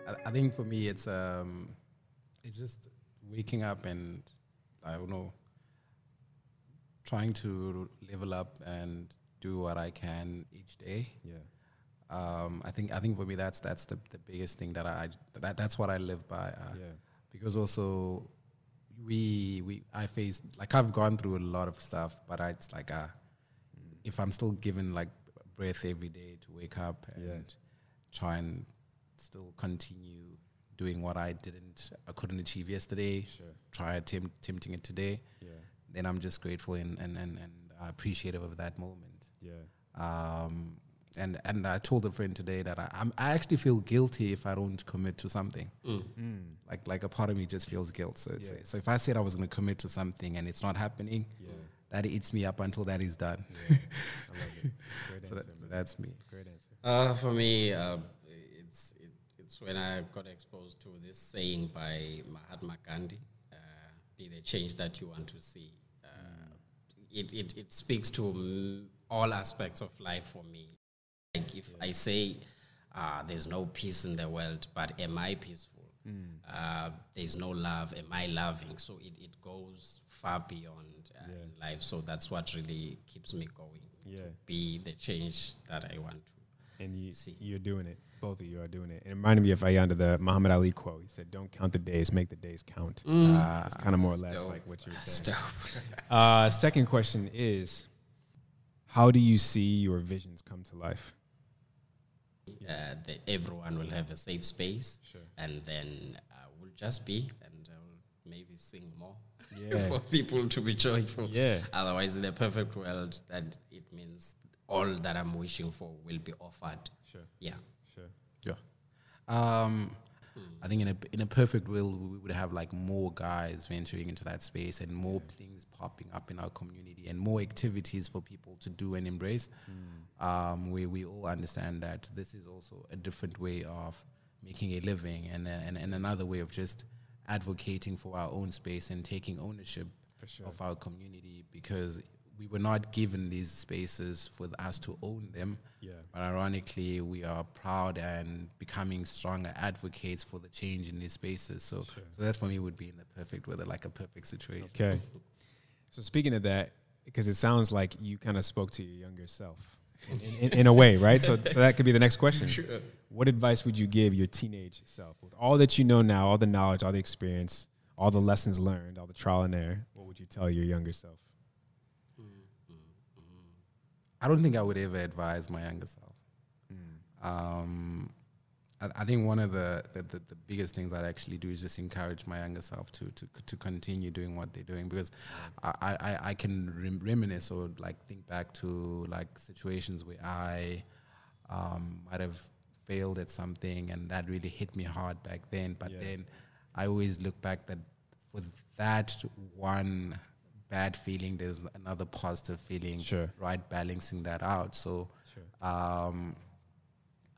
I, I think for me, it's um, it's just waking up and I don't know, trying to level up and do what I can each day. Yeah. Um, I think I think for me that's that's the, the biggest thing that I that that's what I live by. Uh, Yeah. Because also we we I faced like I've gone through a lot of stuff, but I, it's like uh, if I'm still given like breath every day to wake up and Yeah. try and still continue doing what I didn't I couldn't achieve yesterday, Sure. try attempt, attempting it today, Yeah. then I'm just grateful and and, and, and appreciative of that moment. Yeah. Um, and and I told a friend today that I I'm, I actually feel guilty if I don't commit to something. Like like a part of me just feels guilt. So it's, Mm. Yeah. so if I said I was going to commit to something and it's not happening, Yeah. that eats me up until that is done. I love it. It's so, that, so that's me. Great answer. Uh, for me, uh, it's it, it's when I got exposed to this saying by Mahatma Gandhi: uh, "Be the change that you want to see." Uh, it, it it speaks to mm, all aspects of life for me. Like if I say uh, there's no peace in the world, but am I peaceful? Uh, there's no love, am I loving? So it, it goes far beyond uh, in life. So that's what really keeps me going. Yeah. Be the change that I want to. And you, See. you're doing it. Both of you are doing it. It reminded me of Ayanda, the Muhammad Ali quote. He said, "Don't count the days, make the days count." Uh, it's kind of more or less dope. like what you're saying. Uh, second question is, how do you see your visions come to life? Uh, the, everyone will have a safe space, Sure. and then uh, we'll just be, and I'll maybe sing more Yeah. for people to be joyful. Yeah. Otherwise, in a perfect world, that it means all that I'm wishing for will be offered. Sure. Yeah. Sure. Yeah. Um, I think in a in a perfect world we would have like more guys venturing into that space and more things popping up in our community and more activities for people to do and embrace. Um, where we all understand that this is also a different way of making a living and uh, and, and another way of just advocating for our own space and taking ownership sure. of our community because we were not given these spaces for us to own them. Yeah. But ironically, we are proud and becoming stronger advocates for the change in these spaces. So, so that for me would be in the perfect weather, like a perfect situation. Okay. So speaking of that, because it sounds like you kind of spoke to your younger self in, in, in a way, right? So, so that could be the next question. Sure. What advice would you give your teenage self with all that you know now, all the knowledge, all the experience, all the lessons learned, all the trial and error? What would you tell your younger self? I don't think I would ever advise my younger self. Um, I, I think one of the, the, the, the biggest things I'd actually do is just encourage my younger self to to, to continue doing what they're doing because I, I, I can rem- reminisce or like think back to like situations where I um, might have failed at something and that really hit me hard back then. But then I always look back that for that one bad feeling, there's another positive feeling, Sure. right? Balancing that out. So, um,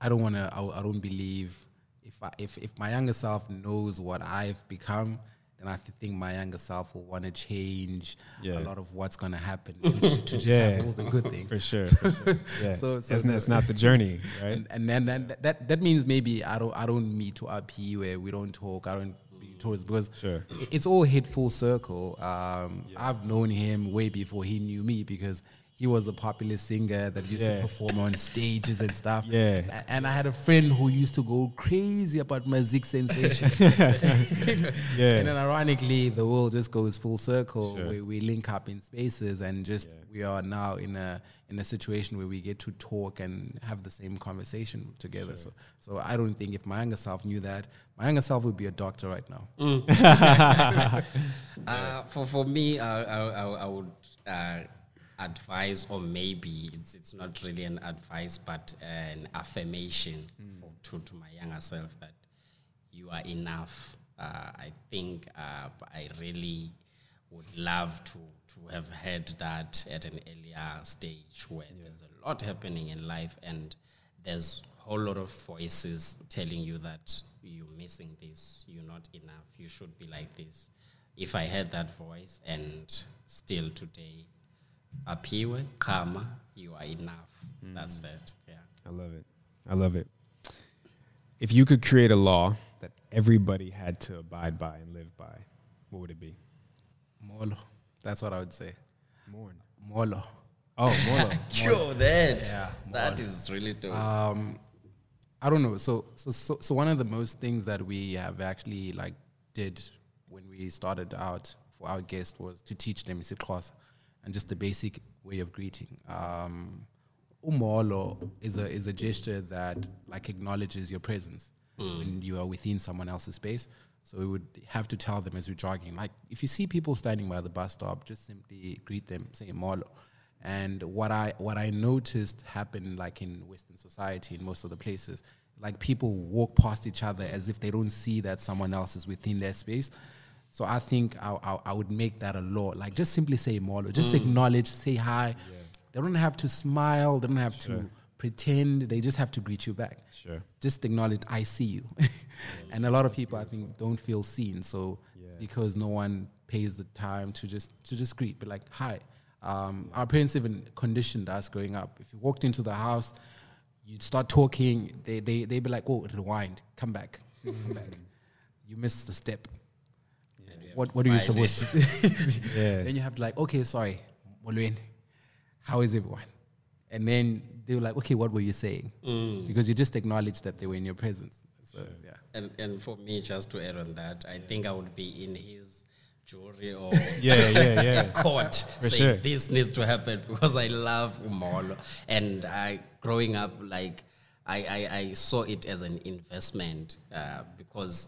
I don't want to. I, I don't believe if I, if if my younger self knows what I've become, then I think my younger self will want to change Yeah. a lot of what's going to happen to, to just Yeah. have all the good things. For sure, for sure. Yeah. so, so It's not- the journey, right? And, and then, then that, that that means maybe I don't I don't meet to RP where we don't talk. I don't towards because Sure. it's all hit full circle. Um, I've known him way before he knew me because he was a popular singer that used Yeah. to perform on stages and stuff. Yeah. And I had a friend who used to go crazy about music sensation. Yeah. And then ironically, the world just goes full circle. Sure. We, we link up in spaces and just we are now in a in a situation where we get to talk and have the same conversation together. So so I don't think if my younger self knew that, my younger self would be a doctor right now. Uh, for for me, uh, I, I, I would uh, advise, or maybe it's it's not really an advice, but an affirmation for, to to my younger self that you are enough. Uh, I think uh, I really would love to to have heard that at an earlier stage where there's a lot happening in life and there's a whole lot of voices telling you that you're missing this, you're not enough, you should be like this. If I had that voice and still today, Apiwe, Kama, you are enough. That's that. Yeah. I love it. I love it. If you could create a law that everybody had to abide by and live by, what would it be? Molo. That's what I would say. More. Molo. Oh, Molo. Yo, that. Yeah, that Molo. is really dope. Um, I don't know. So, so, so, so one of the most things that we have actually like did when we started out for our guest was to teach them isiXhosa and just the basic way of greeting. Um, umolo is a is a gesture that like acknowledges your presence when you are within someone else's space. So we would have to tell them as we're jogging, like if you see people standing by the bus stop, just simply greet them, say molo. And what I what I noticed happened like in Western society in most of the places, like people walk past each other as if they don't see that someone else is within their space. So I think I, I, I would make that a law. Like just simply say molo, just acknowledge, say hi. They don't have to smile. They don't have to pretend. They just have to greet you back. Sure. Just acknowledge I see you. and a lot of people I think don't feel seen. So because no one pays the time to just to just greet, but like hi. Um, our parents even conditioned us growing up. If you walked into the house, you'd start talking. They they they'd be like, "Oh, rewind, come back, come back. You missed the step. What what are you supposed to?" Yeah. Then you have to like, okay, sorry, Molweni, how is everyone? And then they were like, okay, what were you saying? Because you just acknowledged that they were in your presence. So yeah. And and for me, just to add on that, I think I would be in his jury or Yeah, yeah, yeah. court For saying sure. this needs to happen because I love Umolo. And I growing up like I, I, I saw it as an investment uh, because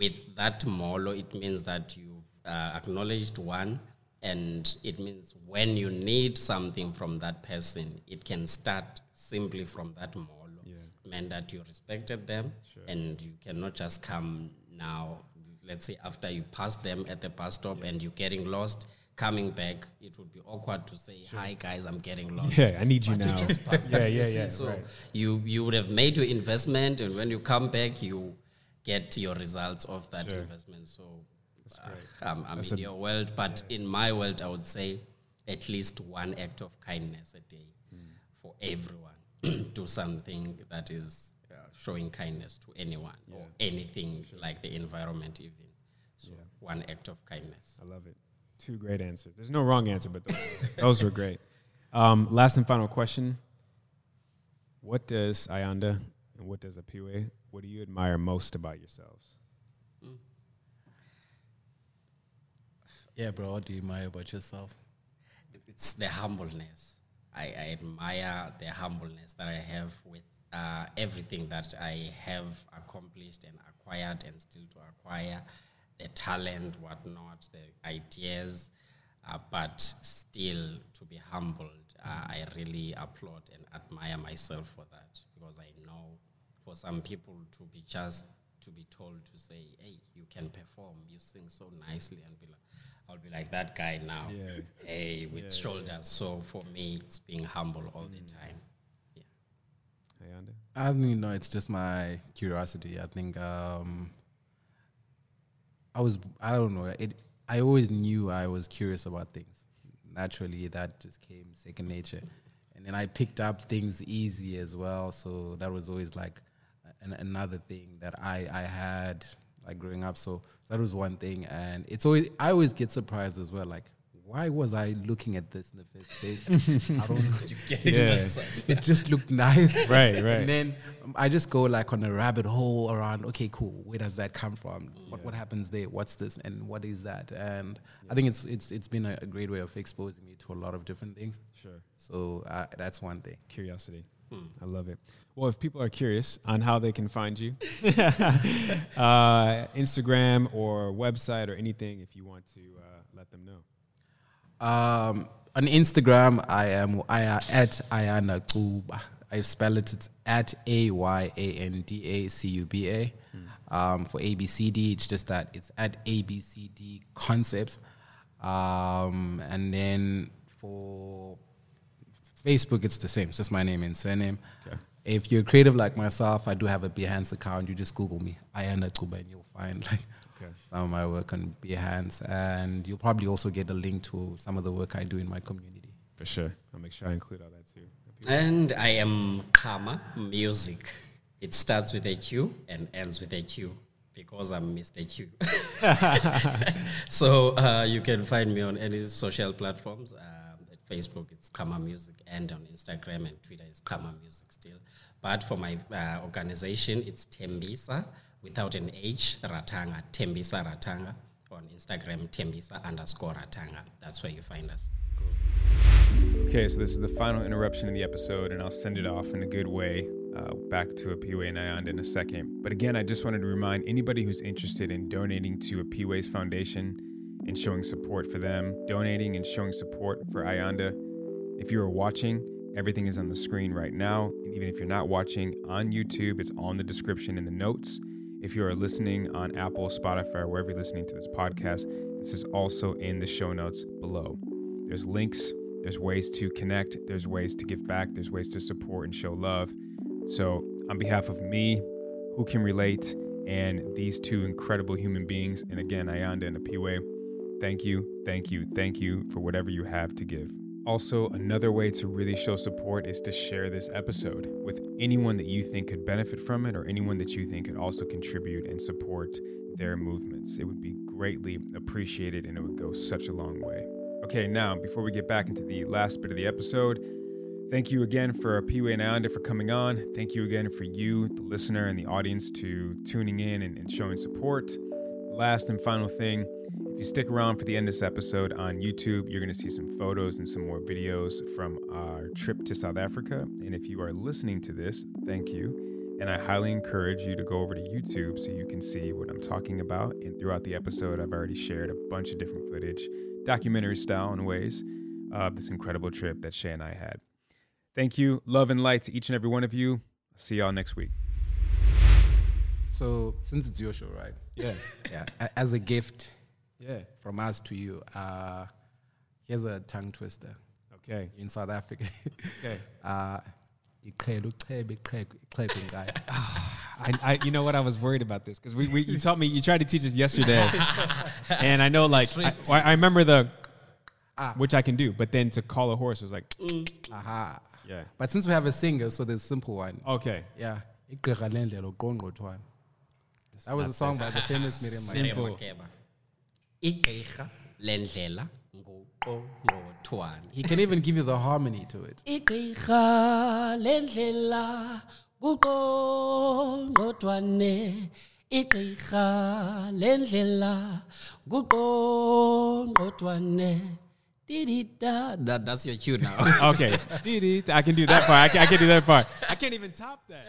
with that Molo it means that you've uh, acknowledged one and it means when you need something from that person, it can start simply from that Molo. Meant that you respected them and you cannot just come now, let's say after you pass them at the bus stop and you're getting lost, coming back, it would be awkward to say, Hi guys, I'm getting lost. Yeah, I need you But now. Yeah, yeah, yeah, So right. you you would have made your investment and when you come back you get your results of that investment. So uh, I'm, I'm in your world, but in my world I would say at least one act of kindness a day for everyone. Do something that is uh, showing kindness to anyone or anything like the environment, even. So, one act of kindness. I love it. Two great answers. There's no wrong answer, but those, those were great. Um, last and final question. What does Ayanda and what does Apiwe, what do you admire most about yourselves? Yeah, bro. What do you admire about yourself? It's the humbleness. I, I admire the humbleness that I have with uh, everything that I have accomplished and acquired and still to acquire, the talent, whatnot, the ideas, uh, but still to be humbled. Uh, I really applaud and admire myself for that because I know for some people to be just to be told to say, "Hey, you can perform, you sing so nicely," and be like, "I'll be like that guy now." Yeah. Hey, with Yeah, shoulders. yeah. So for me, it's being humble all the time. Ayanda? I mean, no, it's just my curiosity. I think um, I was, I don't know. It. I always knew I was curious about things. Naturally, that just came second nature, and then I picked up things easy as well. So that was always like an, another thing that I I had like growing up. So that was one thing, and it's always I always get surprised as well. Like, why was I looking at this in the first place? I don't know. You get it Yeah. that size. it just looked nice, Right, right. And then um, I just go like on a rabbit hole around. Okay, cool. Where does that come from? What what happens there? What's this? And what is that? And I think it's it's it's been a, a great way of exposing me to a lot of different things. Sure. So uh, that's one thing. Curiosity. Hmm. I love it. Well, if people are curious on how they can find you, uh, Instagram or website or anything, if you want to uh, let them know. Um, on Instagram, I am I uh, at Ayanda Cuba. I spell it it's at A Y A N D A C U B A. Um, for ABCD, it's just that it's at ABCD Concepts. Um, and then for Facebook, it's the same. It's just my name and surname. Okay. If you're creative like myself, I do have a Behance account. You just Google me, Ayanda Cuba, and you'll find like Okay. some of my work on Behance. And you'll probably also get a link to some of the work I do in my community. For sure. I'll make sure I include all that too. And I am Kama Music. It starts with a Q and ends with a Q because I'm Mr. Q. so uh, you can find me on any social platforms. At Facebook, it's Kama Music, and on Instagram and Twitter, it's Kama Music still. But for my uh, organization, it's Tembisa without an H, Ratanga, Tembisa Ratanga. On Instagram, Tembisa underscore Ratanga. That's where you find us. Okay, so this is the final interruption in the episode, and I'll send it off in a good way uh, back to Apiwe and Ayanda in a second. But again, I just wanted to remind anybody who's interested in donating to Apiwe's foundation and showing support for them, donating and showing support for Ayanda. If you are watching, everything is on the screen right now. And even if you're not watching on YouTube, it's on the description in the notes. If you are listening on Apple, Spotify, or wherever you're listening to this podcast, this is also in the show notes below. There's links, there's ways to connect, there's ways to give back, there's ways to support and show love. So, on behalf of me, who can relate, and these two incredible human beings, and again, Ayanda and Apiwe, thank you, thank you, thank you for whatever you have to give. Also, another way to really show support is to share this episode with anyone that you think could benefit from it or anyone that you think could also contribute and support their movements. It would be greatly appreciated and it would go such a long way. Okay, now, before we get back into the last bit of the episode, thank you again for Piwe and Ayanda for coming on. Thank you again for you, the listener, and the audience to tuning in and, and showing support. Last and final thing, you stick around for the end of this episode on YouTube, you're going to see some photos and some more videos from our trip to South Africa. And if you are listening to this, thank you. And I highly encourage you to go over to YouTube so you can see what I'm talking about. And throughout the episode, I've already shared a bunch of different footage, documentary style in ways, of this incredible trip that Shay and I had. Thank you. Love and light to each and every one of you. See y'all next week. So since it's your show, right? Yeah. yeah. As a gift, Yeah. from us to you, uh, here's a tongue twister. Okay. In South Africa. Okay. Uh, iqhele ucebe, iqhele- iqhele ngayo. I, I, you know what? I was worried about this because we, we, you taught me, you tried to teach us yesterday, and I know, like, I, I remember the, Ah. which I can do. But then to call a horse was like, Aha. yeah. But since we have a singer, so there's a simple one. Okay. Yeah. Igqirha lendlela uqongqothwane. That was a song by the famous Miriam Makeba. Miriam Makeba. igqirha lendlela nguqongqothwane He can even give you the harmony to it. igqirha lendlela nguqongqothwane igqirha lendlela nguqongqothwane Dee-dee-da. That, that's your cue now. Okay. Dee-dee. I can do that part. I can, I can do that part. I can't even top that.